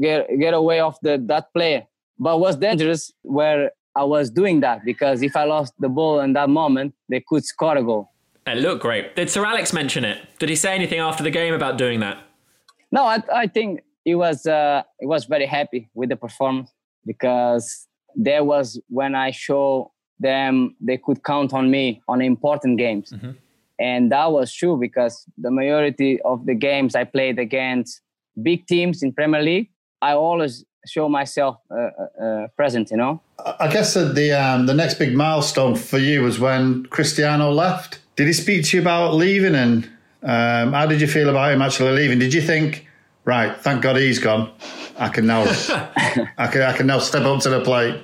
get get away of the that player. But was dangerous where I was doing that because if I lost the ball in that moment, they could score a goal. It looked great. Did Sir Alex mention it? Did he say anything after the game about doing that? No, I, I think he was uh, he was very happy with the performance because there was when I show them they could count on me on important games, and that was true because the majority of the games I played against big teams in Premier League, I always show myself uh, uh, uh, present. You know. I guess that the um, the next big milestone for you was when Cristiano left. Did he speak to you about leaving, and um, how did you feel about him actually leaving? Did you think, right, thank God he's gone, I can now, [laughs] I can I can now step up to the plate?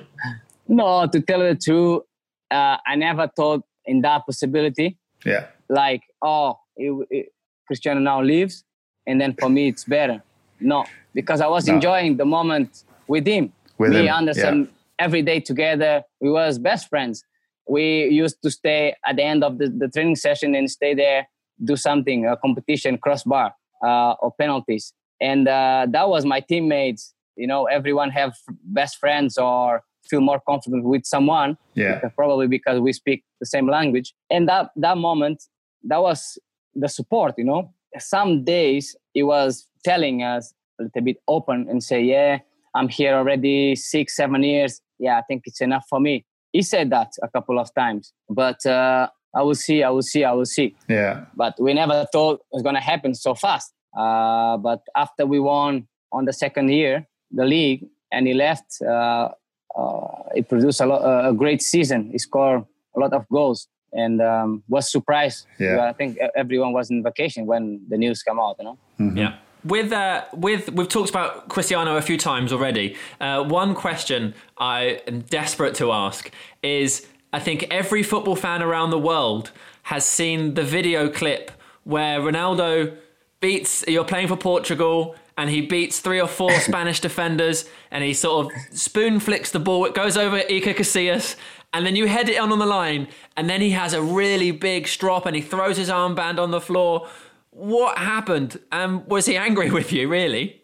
No, to tell you the truth, uh, I never thought in that possibility. Yeah, like, oh, it, it, Cristiano now leaves, and then for me it's better. No, because I was No. enjoying the moment with him. With me, him, Anderson, yeah. every day together. We was best friends. We used to stay at the end of the, the training session and stay there, do something, a competition, crossbar, uh, or penalties. And uh, that was my teammates. You know, everyone have best friends or feel more confident with someone yeah, because- probably because we speak the same language. And that that moment, that was the support. You know, some days he was telling us a little bit open and say, "Yeah, I'm here already six, seven years. Yeah, I think it's enough for me." He said that a couple of times, but uh, I will see, I will see, I will see. yeah, But we never thought it was gonna happen so fast. Uh, but after we won on the second year the league, and he left. Uh, uh, he produced a, lot, a great season. He scored a lot of goals and um, was surprised. Yeah. I think e-, everyone was in vacation when the news came out. You know. Yeah. With uh, with we've talked about Cristiano a few times already. Uh, one question I am desperate to ask is: I think every football fan around the world has seen the video clip where Ronaldo beats. You're playing for Portugal. And he beats three or four [laughs] Spanish defenders, and he sort of spoon flicks the ball. It goes over Iker Casillas, and then you head it on on the line, and then he has a really big strop, and he throws his armband on the floor. What happened? Um, was he angry with you, really?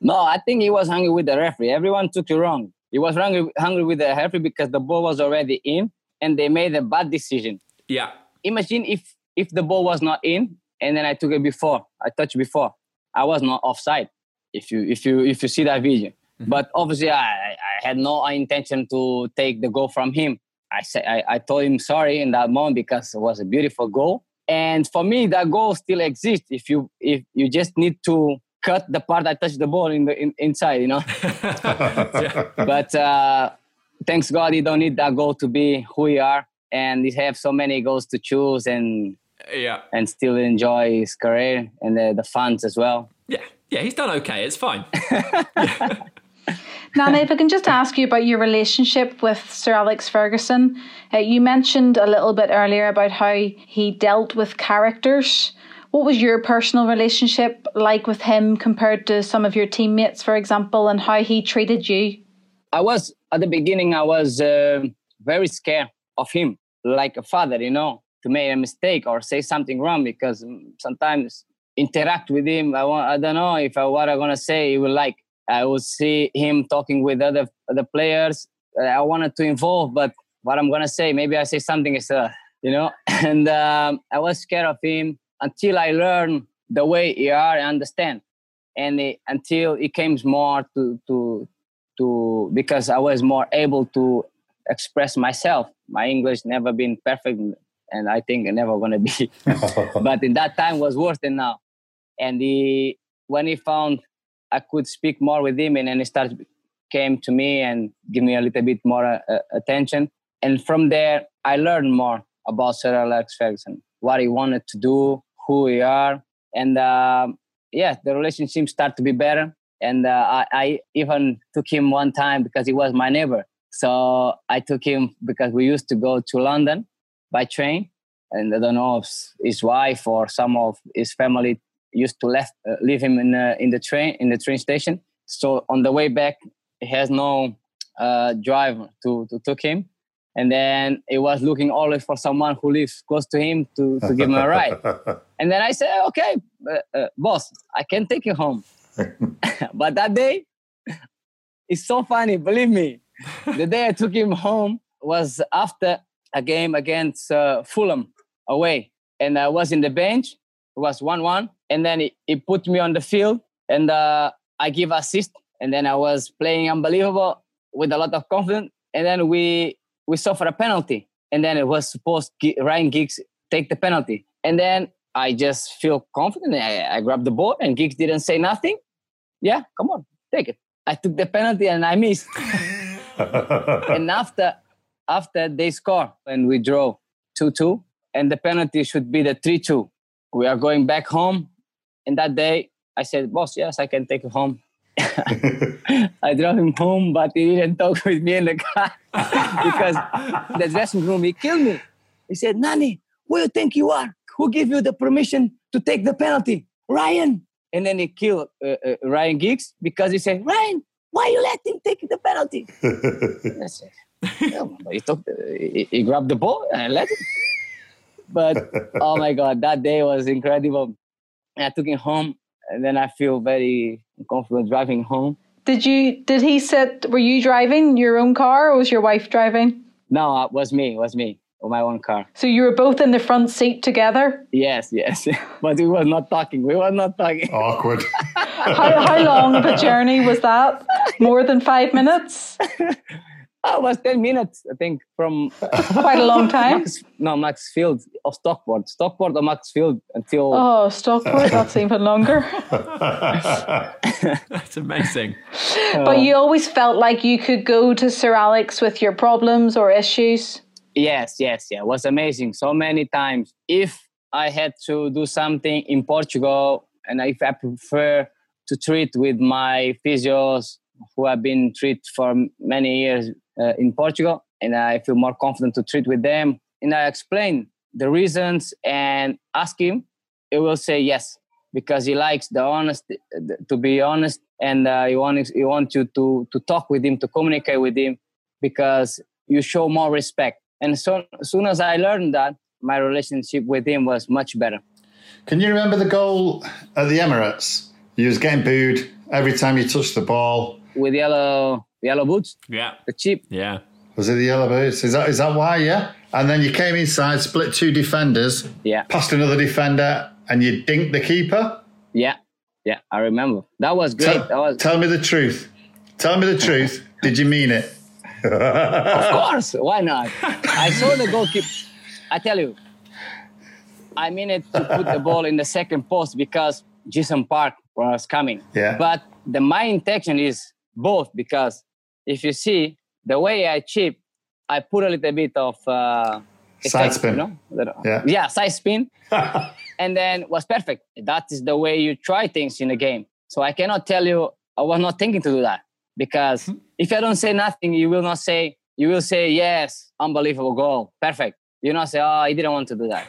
No, I think he was hungry with the referee. Everyone took it wrong. He was hungry, hungry with the referee because the ball was already in, and they made a bad decision. Yeah. imagine if if the ball was not in and then I took it before, I touched before, I was not offside. If you if you if you see that video, but obviously I, I had no intention to take the goal from him. I said I, I told him sorry in that moment because it was a beautiful goal. And for me, that goal still exists. If you if you just need to cut the part I touched the ball in the in, inside, you know. [laughs] But uh, thanks God, you don't need that goal to be who you are, and you have so many goals to choose and yeah, and still enjoy his career and the, the fans as well. yeah, yeah. He's done okay. It's fine. [laughs] [laughs] Nani, if I can just ask you about your relationship with Sir Alex Ferguson. Uh, you mentioned a little bit earlier about how he dealt with characters. What was your personal relationship like with him compared to some of your teammates, for example, and how he treated you? I was at the beginning. I was uh, very scared of him, like a father, you know, to make a mistake or say something wrong because sometimes interact with him. I want. I don't know if I, what I'm gonna say. He will like. I would see him talking with other the players. Uh, I wanted to involve, but what I'm gonna say, maybe I say something is, uh, you know, [laughs] and um, I was scared of him until I learned the way he are and understand, and it, until it came more to to to because I was more able to express myself. My English never been perfect, and I think never gonna be. [laughs] but in that time was worse than now. And he, when he found I could speak more with him, and then he started came to me and give me a little bit more uh, attention. And from there, I learned more about Sir Alex Ferguson, what he wanted to do, who we are, and uh, yeah, the relationship started to be better. And uh, I, I even took him one time because he was my neighbor. So I took him because we used to go to London by train, and I don't know if his wife or some of his family used to left uh, leave him in uh, in the train in the train station. So on the way back, he has no uh, driver to to took him, and then he was looking always for someone who lives close to him to to give him a ride. [laughs] and then I said, "Okay, uh, uh, boss, I can take you home." [laughs] but that day, it's so funny. Believe me, the day I took him home was after a game against uh, Fulham away, and I was in the bench. It was one-one, and then he, he put me on the field, and uh, I give assist, and then I was playing unbelievable with a lot of confidence, and then we we suffer a penalty, and then it was supposed Ryan Giggs take the penalty, and then I just feel confident. I, I grabbed the ball, and Giggs didn't say nothing. Yeah, come on, take it. I took the penalty and I missed. [laughs] and after after they score and we draw 2-2 and the penalty should be the 3-2 we are going back home and that day i said boss yes i can take you home. [laughs] I drove him home but he didn't talk [laughs] with me in the car [laughs] because the dressing room he killed me. He said nani who you think you are? Who gave you the permission to take the penalty? Ryan. And then he killed uh, uh, ryan giggs because he said ryan why you let him take the penalty? I said, yeah, he took the, he, he, grabbed the ball and let it. But oh my god, that day was incredible. And I took him home, and then I feel very confident driving home. Did you? Did he sit? Were you driving your own car, or was your wife driving? No, uh, it was me. It was me. On my own car. So you were both in the front seat together? Yes, yes. [laughs] but we were not talking. We were not talking. Awkward. [laughs] how, how long of a journey was that? More than five minutes? [laughs] Oh, it was 10 minutes, I think, from [laughs] quite a long time. Max, no, Macclesfield or Stockport. Stockport or Macclesfield until. Oh, Stockport, that's [laughs] even longer. [laughs] that's amazing. But you always felt like you could go to Sir Alex with your problems or issues? Yes, yes, yeah. It was amazing so many times. If I had to do something in Portugal and if I prefer to treat with my physios who have been treated for many years in Portugal, and I feel more confident to treat with them. And I explain the reasons and ask him, he will say yes because he likes the honest to be honest, and uh, he wants he wants you to to talk with him, to communicate with him, because you show more respect. And so as soon as I learned that, my relationship with him was much better. Can you remember the goal at the Emirates? You was getting booed every time you touched the ball. With yellow yellow boots. Yeah. The chip. Yeah. Was it the yellow boots? Is that is that why? Yeah. And then you came inside, split two defenders. Yeah. Passed another defender, and you dinked the keeper. Yeah. Yeah. I remember. That was great. Tell, that was. Tell me the truth. Tell me the truth. [laughs] Did you mean it? of [laughs] course. Why not? I saw the goalkeeper. I tell you, I mean it to put the ball in the second post because Ji-sung Park was coming. Yeah. But the my intention is both because if you see the way I chip, I put a little bit of uh, Side effect, spin. You know? Yeah. yeah, side spin, [laughs] and then was perfect. That is the way you try things in a game. So I cannot tell you I was not thinking to do that because Hmm. if I don't say nothing, you will not say. You will say yes, unbelievable goal, perfect. You not say oh I didn't want to do that.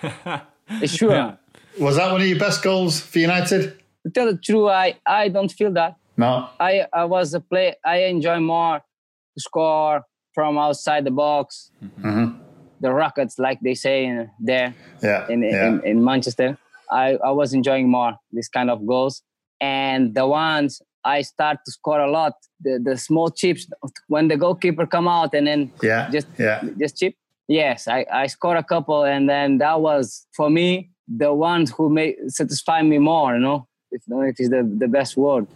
[laughs] it's true. Yeah. Was that one of your best goals for United? To tell the truth, I I don't feel that. No. I I was a play. I enjoy more to score from outside the box. Mm-hmm. The rockets, like they say in, there Yeah. in, yeah. in in Manchester, I I was enjoying more this kind of goals. And the ones I start to score a lot, the the small chips when the goalkeeper come out and then yeah. just yeah. just chip. Yes, I I score a couple, and then that was for me the ones who made satisfy me more. You know, if if it's the the best word.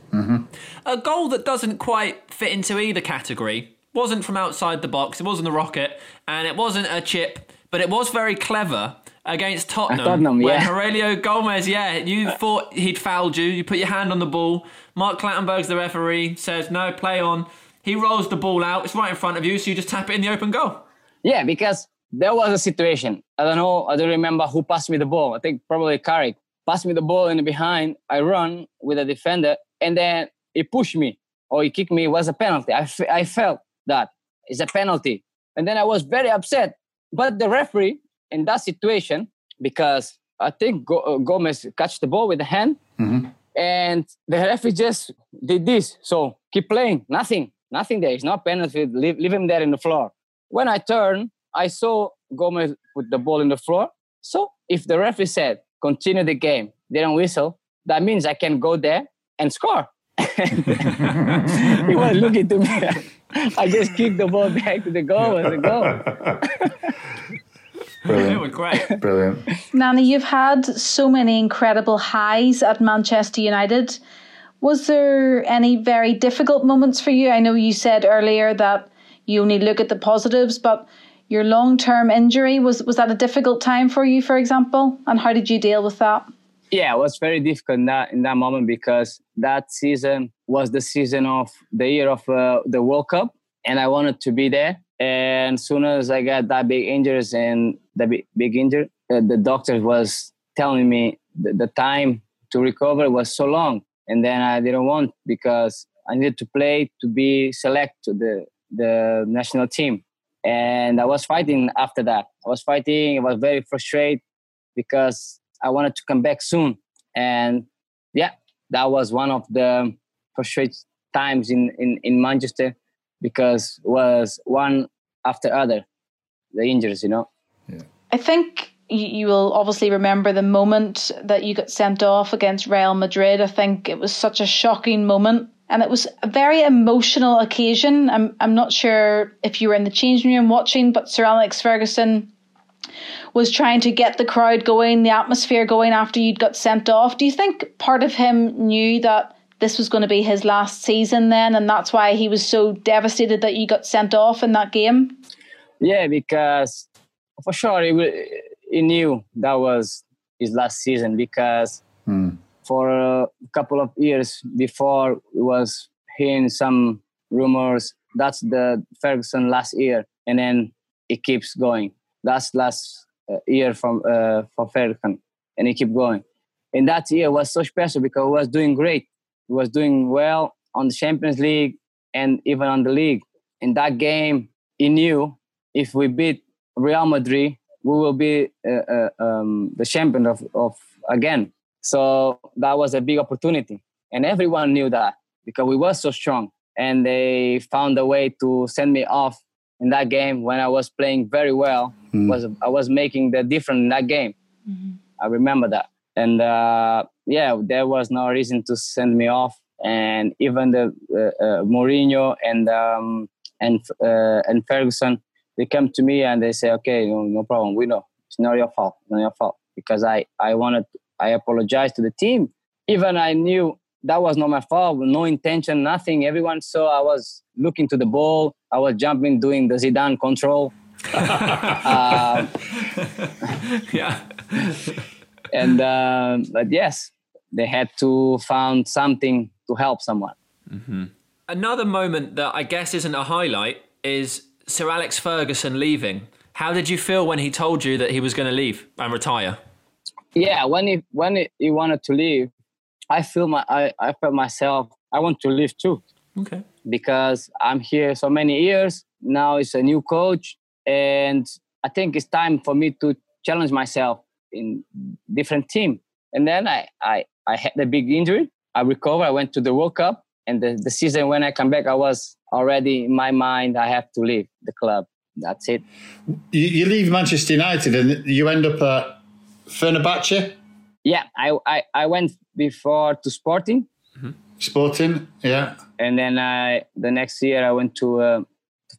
A goal that doesn't quite fit into either category wasn't from outside the box. It wasn't a rocket, and it wasn't a chip, but it was very clever against Tottenham. Tottenham, when yeah. Heurelho Gomes, yeah, you uh, thought he'd fouled you. You put your hand on the ball. Mark Clattenburg's the referee. Says no, play on. He rolls the ball out. It's right in front of you, so you just tap it in the open goal. Yeah, because there was a situation. I don't know. I don't remember who passed me the ball. I think probably Carrick passed me the ball in the behind. I run with a defender, and then he pushed me or he kicked me. It was a penalty. I, fe- I felt that it's a penalty, and then I was very upset. But the referee in that situation, because I think Go- uh, Gomes catch the ball with the hand, and the referee just did this. So keep playing. Nothing. Nothing there. It's not penalty. Leave, leave him there in the floor. When I turned, I saw Gomes put the ball in the floor. So if the referee said continue the game, didn't whistle, that means I can go there and score. [laughs] he was looking to me. [laughs] [laughs] I just kicked the ball back to the goal and the goal. It [laughs] Brilliant. was great. Brilliant. Nani, you've had so many incredible highs at Manchester United. Was there any very difficult moments for you? I know you said earlier that you only look at the positives, but your long term injury was was that a difficult time for you, for example? And how did you deal with that? Yeah, it was very difficult in that, in that moment because that season was the season of the year of uh, the World Cup, and I wanted to be there. And soon as I got that big injuries and the big, big injury, uh, the doctor was telling me the, the time to recover was so long, and then I didn't want because I needed to play to be select to the the national team, and I was fighting after that. I was fighting. I was very frustrated because I wanted to come back soon. And yeah, that was one of the frustrating times in, in, in Manchester because was one after other, the injuries, you know. I think you, you will obviously remember the moment that you got sent off against Real Madrid. I think it was such a shocking moment. And it was a very emotional occasion. I'm I'm not sure if you were in the changing room watching, but Sir Alex Ferguson was trying to get the crowd going, the atmosphere going after you'd got sent off. Do you think part of him knew that this was going to be his last season then, and that's why he was so devastated that you got sent off in that game? Yeah, because for sure he, he knew that was his last season because hmm. for a couple of years before we was hearing some rumors that's the Ferguson last year and then it keeps going. That's last uh, year from uh, for Ferguson and he keep going. And that year was so special because he was doing great. He was doing well on the Champions League and even on the league. In that game, he knew if we beat Real Madrid, we will be uh, uh, um, the champion of, of again. So that was a big opportunity, and everyone knew that because we were so strong. And they found a way to send me off in that game when I was playing very well. Was I was making the difference in that game. I remember that. And uh, yeah, there was no reason to send me off. And even the uh, uh, Mourinho and um, and uh, and Ferguson, they come to me and they say, "Okay, no, no problem. We know it's not your fault. Not your fault." Because I I wanted I apologized to the team. Even I knew that was not my fault. No intention, nothing. Everyone saw I was looking to the ball. I was jumping, doing the Zidane control. [laughs] uh, [laughs] yeah. and um, but yes, they had to find something to help someone. Mm-hmm. Another moment that I guess isn't a highlight is Sir Alex Ferguson leaving. How did you feel when he told you that he was going to leave and retire? Yeah, when he when he wanted to leave, I feel my I, I felt myself. I want to leave too. Okay. Because I'm here so many years now. It's a new coach, and I think it's time for me to challenge myself in different team. And then I I I had a big injury. I recovered. I went to the World Cup, and the, the season when I come back, I was already in my mind. I have to leave the club. That's it. You, you leave Manchester United, and you end up at Fenerbahce. Yeah, I I, I went before to Sporting. Mm-hmm. Sporting, yeah. And then I the next year I went to. Uh,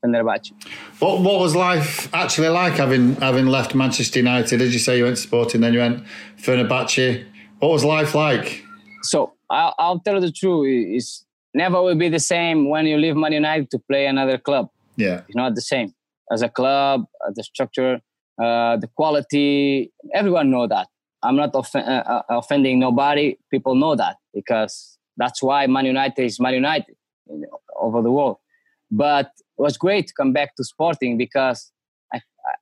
Fenerbahce. What what was life actually like having having left Manchester United? As you say, you went to Sporting, then you went Fenerbahce. What was life like? So I'll, I'll tell you the truth. It's never will be the same when you leave Man United to play another club. Yeah, it's not the same as a club, uh, the structure, uh, the quality. Everyone know that. I'm not off- uh, uh, offending nobody. People know that because that's why Man United is Man United over the world. But it was great to come back to Sporting because I,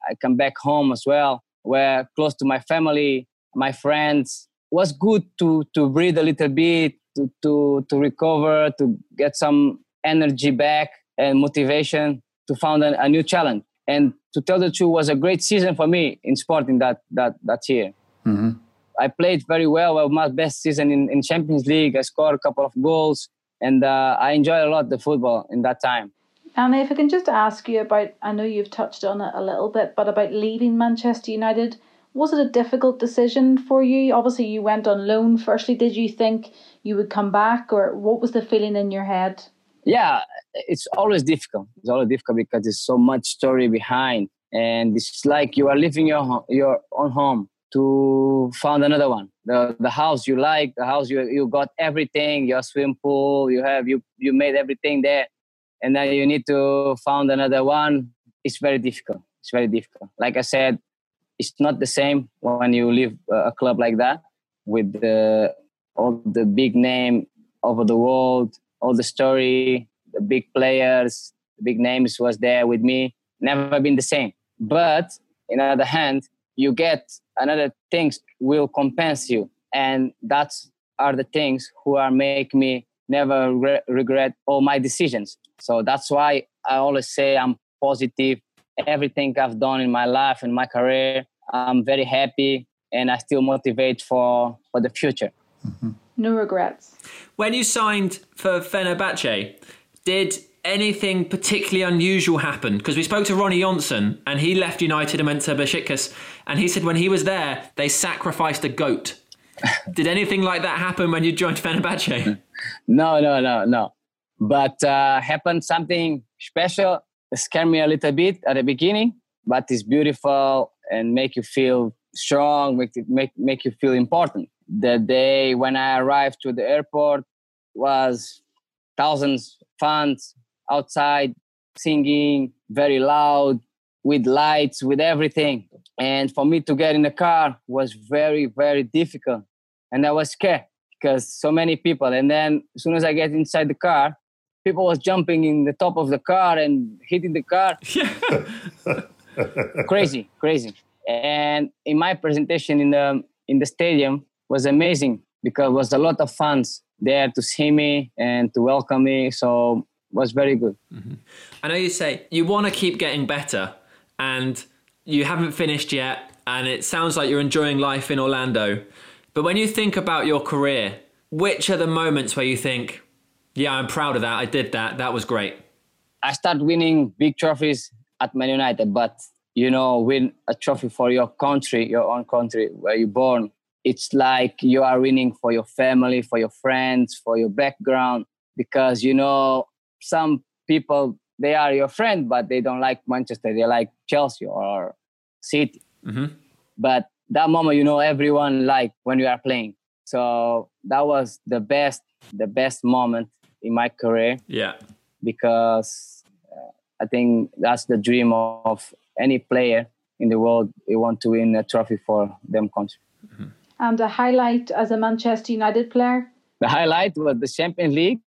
I come back home as well, where close to my family, my friends. It was good to to breathe a little bit, to to to recover, to get some energy back and motivation to found a, a new challenge. And to tell the truth, was a great season for me in Sporting that that that year. Mm-hmm. I played very well. well my best season in, in Champions League. I scored a couple of goals, and uh, I enjoyed a lot the football in that time. And if I can just ask you about, I know you've touched on it a little bit, but about leaving Manchester United, was it a difficult decision for you? Obviously, you went on loan. Firstly, did you think you would come back, or what was the feeling in your head? Yeah, it's always difficult. It's always difficult because there's so much story behind, and it's like you are leaving your your own home to find another one. The the house you like, the house you you got everything, your swim pool, you have you you made everything there and then you need to find another one. It's very difficult. It's very difficult. Like i said it's not the same when you leave a club like that with the, all the big name over the world all the story the big players the big names was there with me. Never been the same. But in other hand you get another things will compensate you and that's are the things who are make me never re- regret all my decisions so that's why I always say I'm positive. Everything I've done in my life and my career, I'm very happy and I still motivate for, for the future. Mm-hmm. No regrets. When you signed for Fenerbahce, did anything particularly unusual happen? Because we spoke to Ronnie Johnsen and he left United and went to Besiktas, and he said when he was there, they sacrificed a goat. [laughs] did anything like that happen when you joined Fenerbahce? [laughs] no, no, no, no but uh, happened something special scared me a little bit at the beginning but it's beautiful and make you feel strong make make, make you feel important the day when i arrived to the airport was thousands fans outside singing very loud with lights with everything and for me to get in the car was very very difficult and i was scared because so many people and then as soon as i get inside the car people was jumping in the top of the car and hitting the car. [laughs] [laughs] crazy, crazy. And in my presentation in the in the stadium was amazing because it was a lot of fans there to see me and to welcome me. So was very good. Mm-hmm. I know you say you want to keep getting better, and you haven't finished yet. And it sounds like you're enjoying life in Orlando. But when you think about your career, which are the moments where you think, yeah, I'm proud of that. I did that. That was great. I start winning big trophies at Man United, but you know, win a trophy for your country, your own country where you're born. It's like you are winning for your family, for your friends, for your background, because you know, some people they are your friend, but they don't like Manchester. They like Chelsea or City. Mm-hmm. But that moment, you know, everyone like when you are playing. So that was the best, the best moment in my career. Yeah. Because uh, I think that's the dream of any player in the world. They want to win a trophy for them country. Mm-hmm. And the highlight as a Manchester United player? The highlight was the Champions League.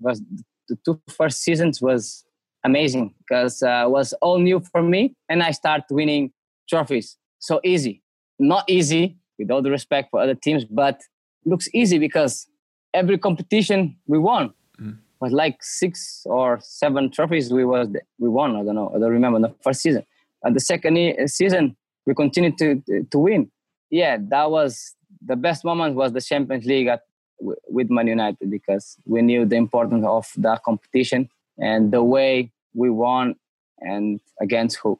Was the two first seasons was amazing because uh, it was all new for me, and I started winning trophies. So easy, not easy with all the respect for other teams, but looks easy because every competition we won. Mm. Was like six or seven trophies we was we won. I don't know. I don't remember the first season. And the second season we continued to to win. Yeah, that was the best moment. Was the Champions League at, with Man United because we knew the importance of that competition and the way we won and against who.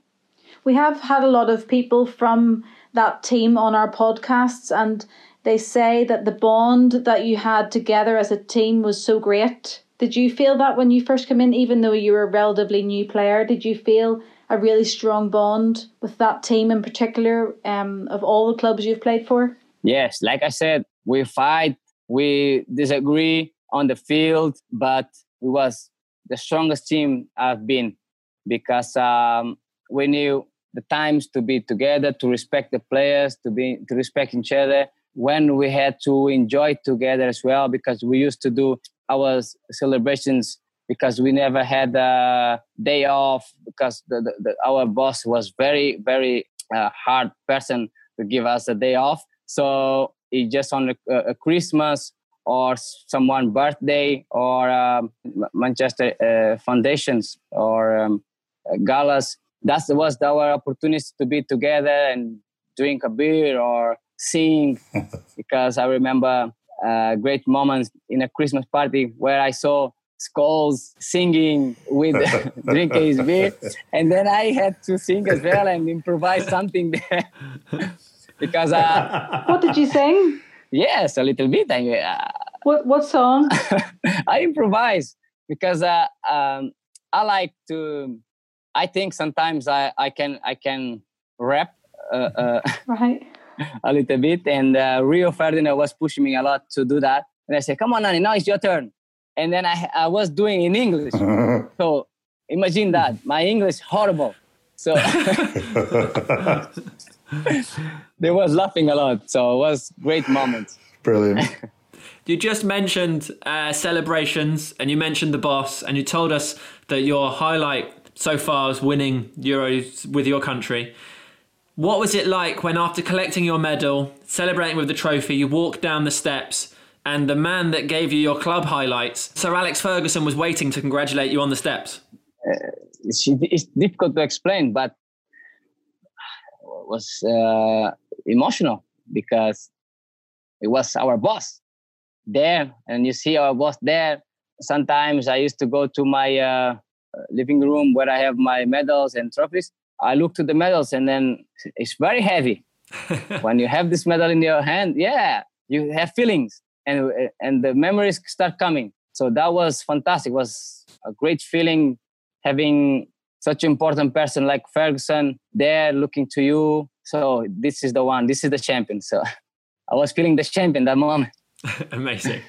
We have had a lot of people from that team on our podcasts, and they say that the bond that you had together as a team was so great. Did you feel that when you first came in, even though you were a relatively new player? Did you feel a really strong bond with that team in particular um, of all the clubs you've played for? Yes, like I said, we fight, we disagree on the field, but it was the strongest team I've been because um, we knew the times to be together, to respect the players, to be to respect each other, when we had to enjoy together as well because we used to do our celebrations because we never had a day off because the, the, the, our boss was very very uh, hard person to give us a day off. So it just on a, a christmas or someone birthday or um, manchester uh, foundations or um, galas. That was our opportunity to be together and drink a beer or sing [laughs] because I remember uh, great moments in a Christmas party where I saw Scholes singing with [laughs] [laughs] drinking his beer, and then I had to sing as well and improvise something there because. Uh, [laughs] what did you sing? Yes, a little bit. I, uh, what what song? [laughs] I improvise because uh, um, I like to. I think sometimes I, I can I can rap. Uh, uh, [laughs] right a little bit. And uh, Rio Ferdinand was pushing me a lot to do that. And I said, come on, Nani, now it's your turn. And then I, I was doing in English. so imagine that. My English horrible. So they was laughing a lot. So it was great moments. Brilliant. [laughs] You just mentioned uh, celebrations and you mentioned the boss, and you told us that your highlight so far is winning Euros with your country. What was it like when, after collecting your medal, celebrating with the trophy, you walked down the steps and the man that gave you your club highlights, Sir Alex Ferguson, was waiting to congratulate you on the steps? Uh, it's, it's, difficult to explain, but it was uh, emotional because it was our boss there, and you see our boss there. Sometimes I used to go to my uh, living room where I have my medals and trophies, I look to the medals and then it's very heavy. [laughs] when you have this medal in your hand, yeah, you have feelings and and the memories start coming. So that was fantastic. It was a great feeling having such an important person like Ferguson there looking to you. So this is the one. This is the champion. So [laughs] I was feeling the champion that moment. [laughs] Amazing.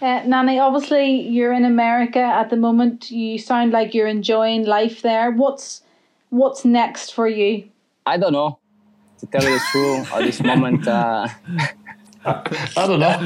Uh, Nani, obviously you're in America at the moment. You sound like you're enjoying life there. What's what's next for you? I don't know. To tell you the truth, at this moment, uh, [laughs] I don't know.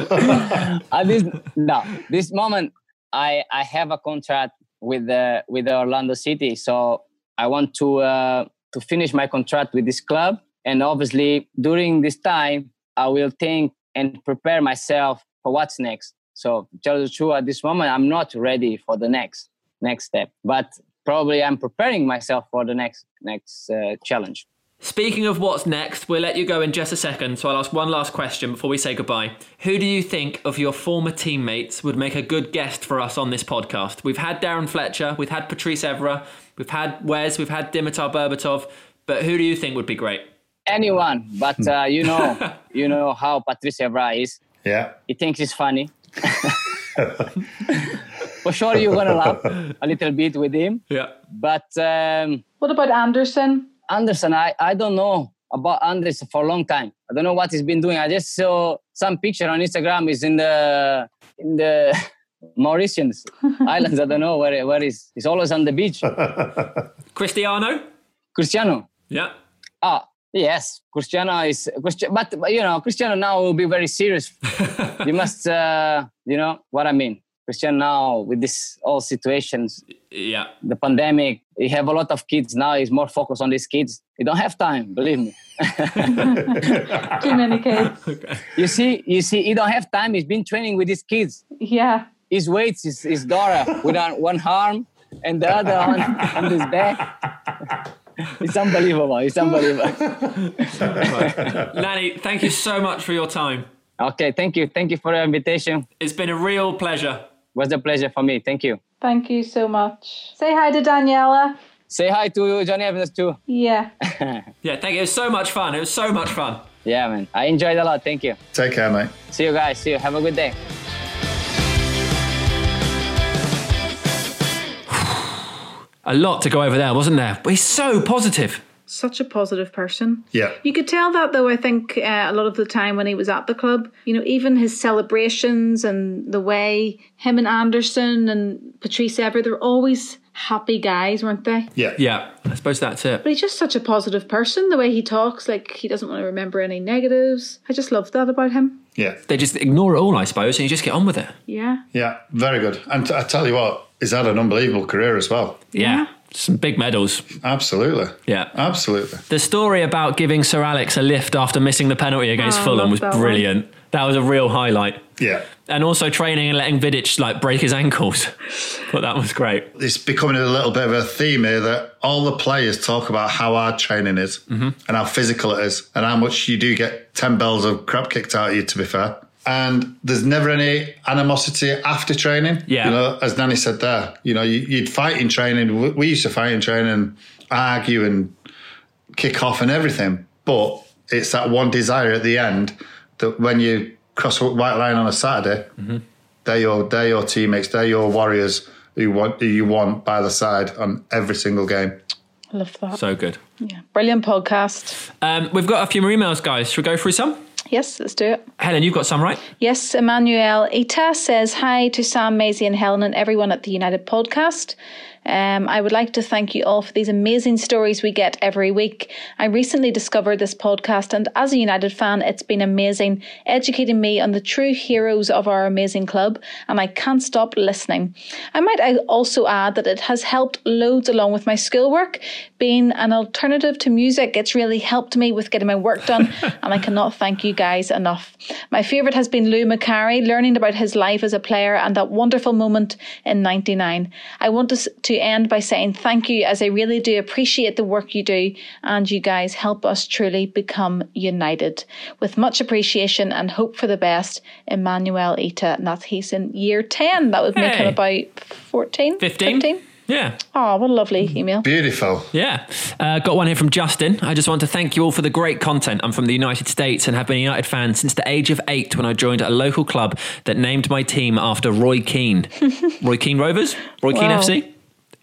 at this no, this moment, I I have a contract with the with the Orlando City, so I want to uh, to finish my contract with this club, and obviously during this time, I will think and prepare myself for what's next. So, tell the truth, at this moment, I'm not ready for the next next step, but probably I'm preparing myself for the next next uh, challenge. Speaking of what's next, we'll let you go in just a second. So I'll ask one last question before we say goodbye. Who do you think of your former teammates would make a good guest for us on this podcast? We've had Darren Fletcher, we've had Patrice Evra, we've had Wes, we've had Dimitar Berbatov, but who do you think would be great? Anyone, but uh, you know, [laughs] you know how Patrice Evra is. Yeah, he thinks he's funny. [laughs] for sure you're gonna laugh a little bit with him. Yeah. But um, what about Anderson? Anderson, I, I don't know about Anderson for a long time. I don't know what he's been doing. I just saw some picture on Instagram. He's in the in the [laughs] Mauritians [laughs] Islands. I don't know where where he's. He's always on the beach. [laughs] Cristiano. Cristiano. Yeah. Ah, Yes, Cristiano is Cristiano, but but, you know Cristiano now will be very serious. [laughs] you must, uh, you know what I mean. Cristiano now with this all situations, Yeah. the pandemic, he have a lot of kids now. He's more focused on these kids. He don't have time, believe me. Too many kids. You see, you see, he don't have time. He's been training with his kids. Yeah. His weights is his daughter with one arm and the other [laughs] on, on his back. It's unbelievable. It's unbelievable. [laughs] Nani, thank you so much for your time. Okay, thank you. Thank you for your invitation. It's been a real pleasure. It was a pleasure for me. Thank you. Thank you so much. Say hi to Daniela. Say hi to Jonny Evans too. Yeah. [laughs] Yeah, thank you. It was so much fun. It was so much fun. Yeah, man. I enjoyed a lot. Thank you. Take care, mate. See you guys. See you. Have a good day. A lot to go over there, wasn't there? But he's so positive. Such a positive person. Yeah. You could tell that though, I think, uh, a lot of the time when he was at the club, you know, even his celebrations and the way him and Anderson and Patrice Evra, they're always happy guys, weren't they? Yeah. Yeah, I suppose that's it. But he's just such a positive person, the way he talks, like he doesn't want to remember any negatives. I just love that about him. Yeah. They just ignore it all, I suppose, and you just get on with it. Yeah. Yeah. Very good. And t- I tell you what, he's had an unbelievable career as well. Yeah. Some big medals. Absolutely. Yeah. Absolutely. The story about giving Sir Alex a lift after missing the penalty against Oh, I Fulham love was that one. brilliant. That was a real highlight. Yeah. And also training and letting Vidic like break his ankles. [laughs] but that was great. It's becoming a little bit of a theme here that all the players talk about how hard training is mm-hmm. and how physical it is and how much you do get 10 bells of crap kicked out of you, to be fair. And there's never any animosity after training. Yeah. You know, as Nani said there, you know, you, you'd fight in training. We- We used to fight in training, argue and kick off and everything. But it's that one desire at the end that when you cross a white line on a Saturday, they're your they're your teammates, they're your warriors who want who you want by the side on every single game. I love that. So good. Yeah. Brilliant podcast. Um, we've got a few more emails, guys. Should we go through some? Yes, let's do it. Helen, you've got some, right? Yes, Emmanuel Ita says hi to Sam, Maisie, and Helen, and everyone at the United podcast. Um, I would like to thank you all for these amazing stories we get every week. I recently discovered this podcast, and as a United fan, it's been amazing, educating me on the true heroes of our amazing club, and I can't stop listening. I might also add that it has helped loads along with my schoolwork. Being an alternative to music, it's really helped me with getting my work done, [laughs] and I cannot thank you guys enough. My favourite has been Lou Macari, learning about his life as a player and that wonderful moment in 99. I want to, s- to end by saying thank you as I really do appreciate the work you do and you guys help us truly become united. With much appreciation and hope for the best, Emmanuel Ita. And that's he's in year 10. That would make him about 14? 15? Yeah. Oh, what a lovely email. Beautiful. Yeah. Uh, got one here from Justin. I just want to thank you all for the great content. I'm from the United States and have been a United fan since the age of eight when I joined a local club that named my team after Roy Keane. [laughs] Roy Keane Rovers? Roy Keane FC?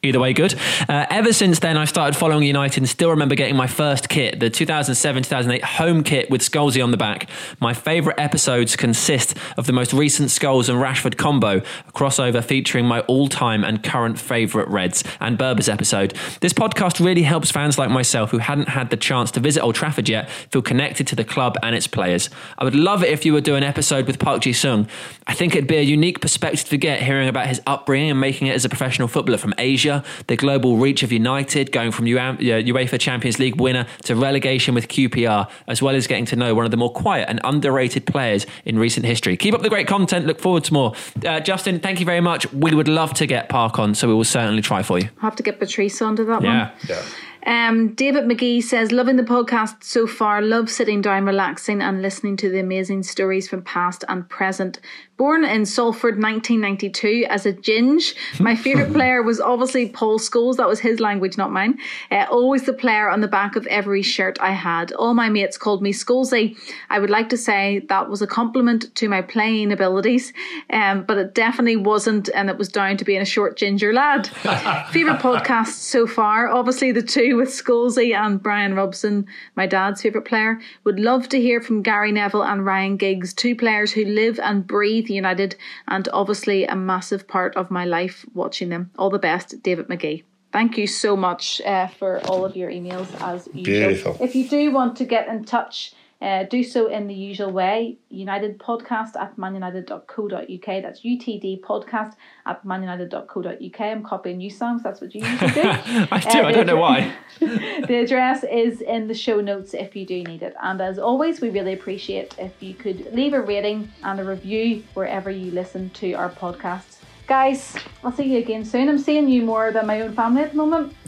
Either way, good. Uh, ever since then, I started following United and still remember getting my first kit, the 2007 2008 home kit with Scholesy on the back. My favourite episodes consist of the most recent Scholes and Rashford combo, a crossover featuring my all time and current favourite Reds and Berba's episode. This podcast really helps fans like myself who hadn't had the chance to visit Old Trafford yet feel connected to the club and its players. I would love it if you would do an episode with Park Ji Sung. I think it'd be a unique perspective to get hearing about his upbringing and making it as a professional footballer from Asia, the global reach of United, going from uh, UEFA Champions League winner to relegation with QPR, as well as getting to know one of the more quiet and underrated players in recent history. Keep up the great content. Look forward to more. Uh, Justin, thank you very much. We would love to get Park on, so we will certainly try for you. I'll have to get Patrice onto that one. Yeah. Um, David McGee says, loving the podcast so far. Love sitting down, relaxing, and listening to the amazing stories from past and present. Born in Salford 1992 as a ginge, my [laughs] favourite player was obviously Paul Scholes. That was his language, not mine. Uh, always the player on the back of every shirt I had. All my mates called me Scholesy. I would like to say that was a compliment to my playing abilities, um, but it definitely wasn't, and it was down to being a short ginger lad. [laughs] favourite podcast so far, obviously the two with Scholesy and Brian Robson, my dad's favourite player. Would love to hear from Gary Neville and Ryan Giggs, two players who live and breathe United, and obviously a massive part of my life watching them. All the best, David McGee. Thank you so much uh, for all of your emails as usual. Beautiful. If you do want to get in touch, uh, do so in the usual way. United podcast at manunited.co.uk. That's UTD podcast at manunited.co.uk. I'm copying you, Sam, 'cause that's what you usually do. [laughs] I do. Uh, I don't know why. [laughs] the address is in the show notes if you do need it. And as always, we really appreciate if you could leave a rating and a review wherever you listen to our podcasts. Guys, I'll see you again soon. I'm seeing you more than my own family at the moment. [laughs]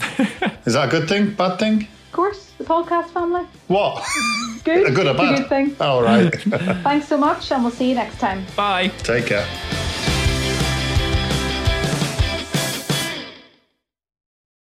Is that a good thing? Bad thing? Of course, the podcast family. What? [laughs] Good. a good or It's a good thing. All right. [laughs] Thanks so much, and we'll see you next time. Bye. Take care.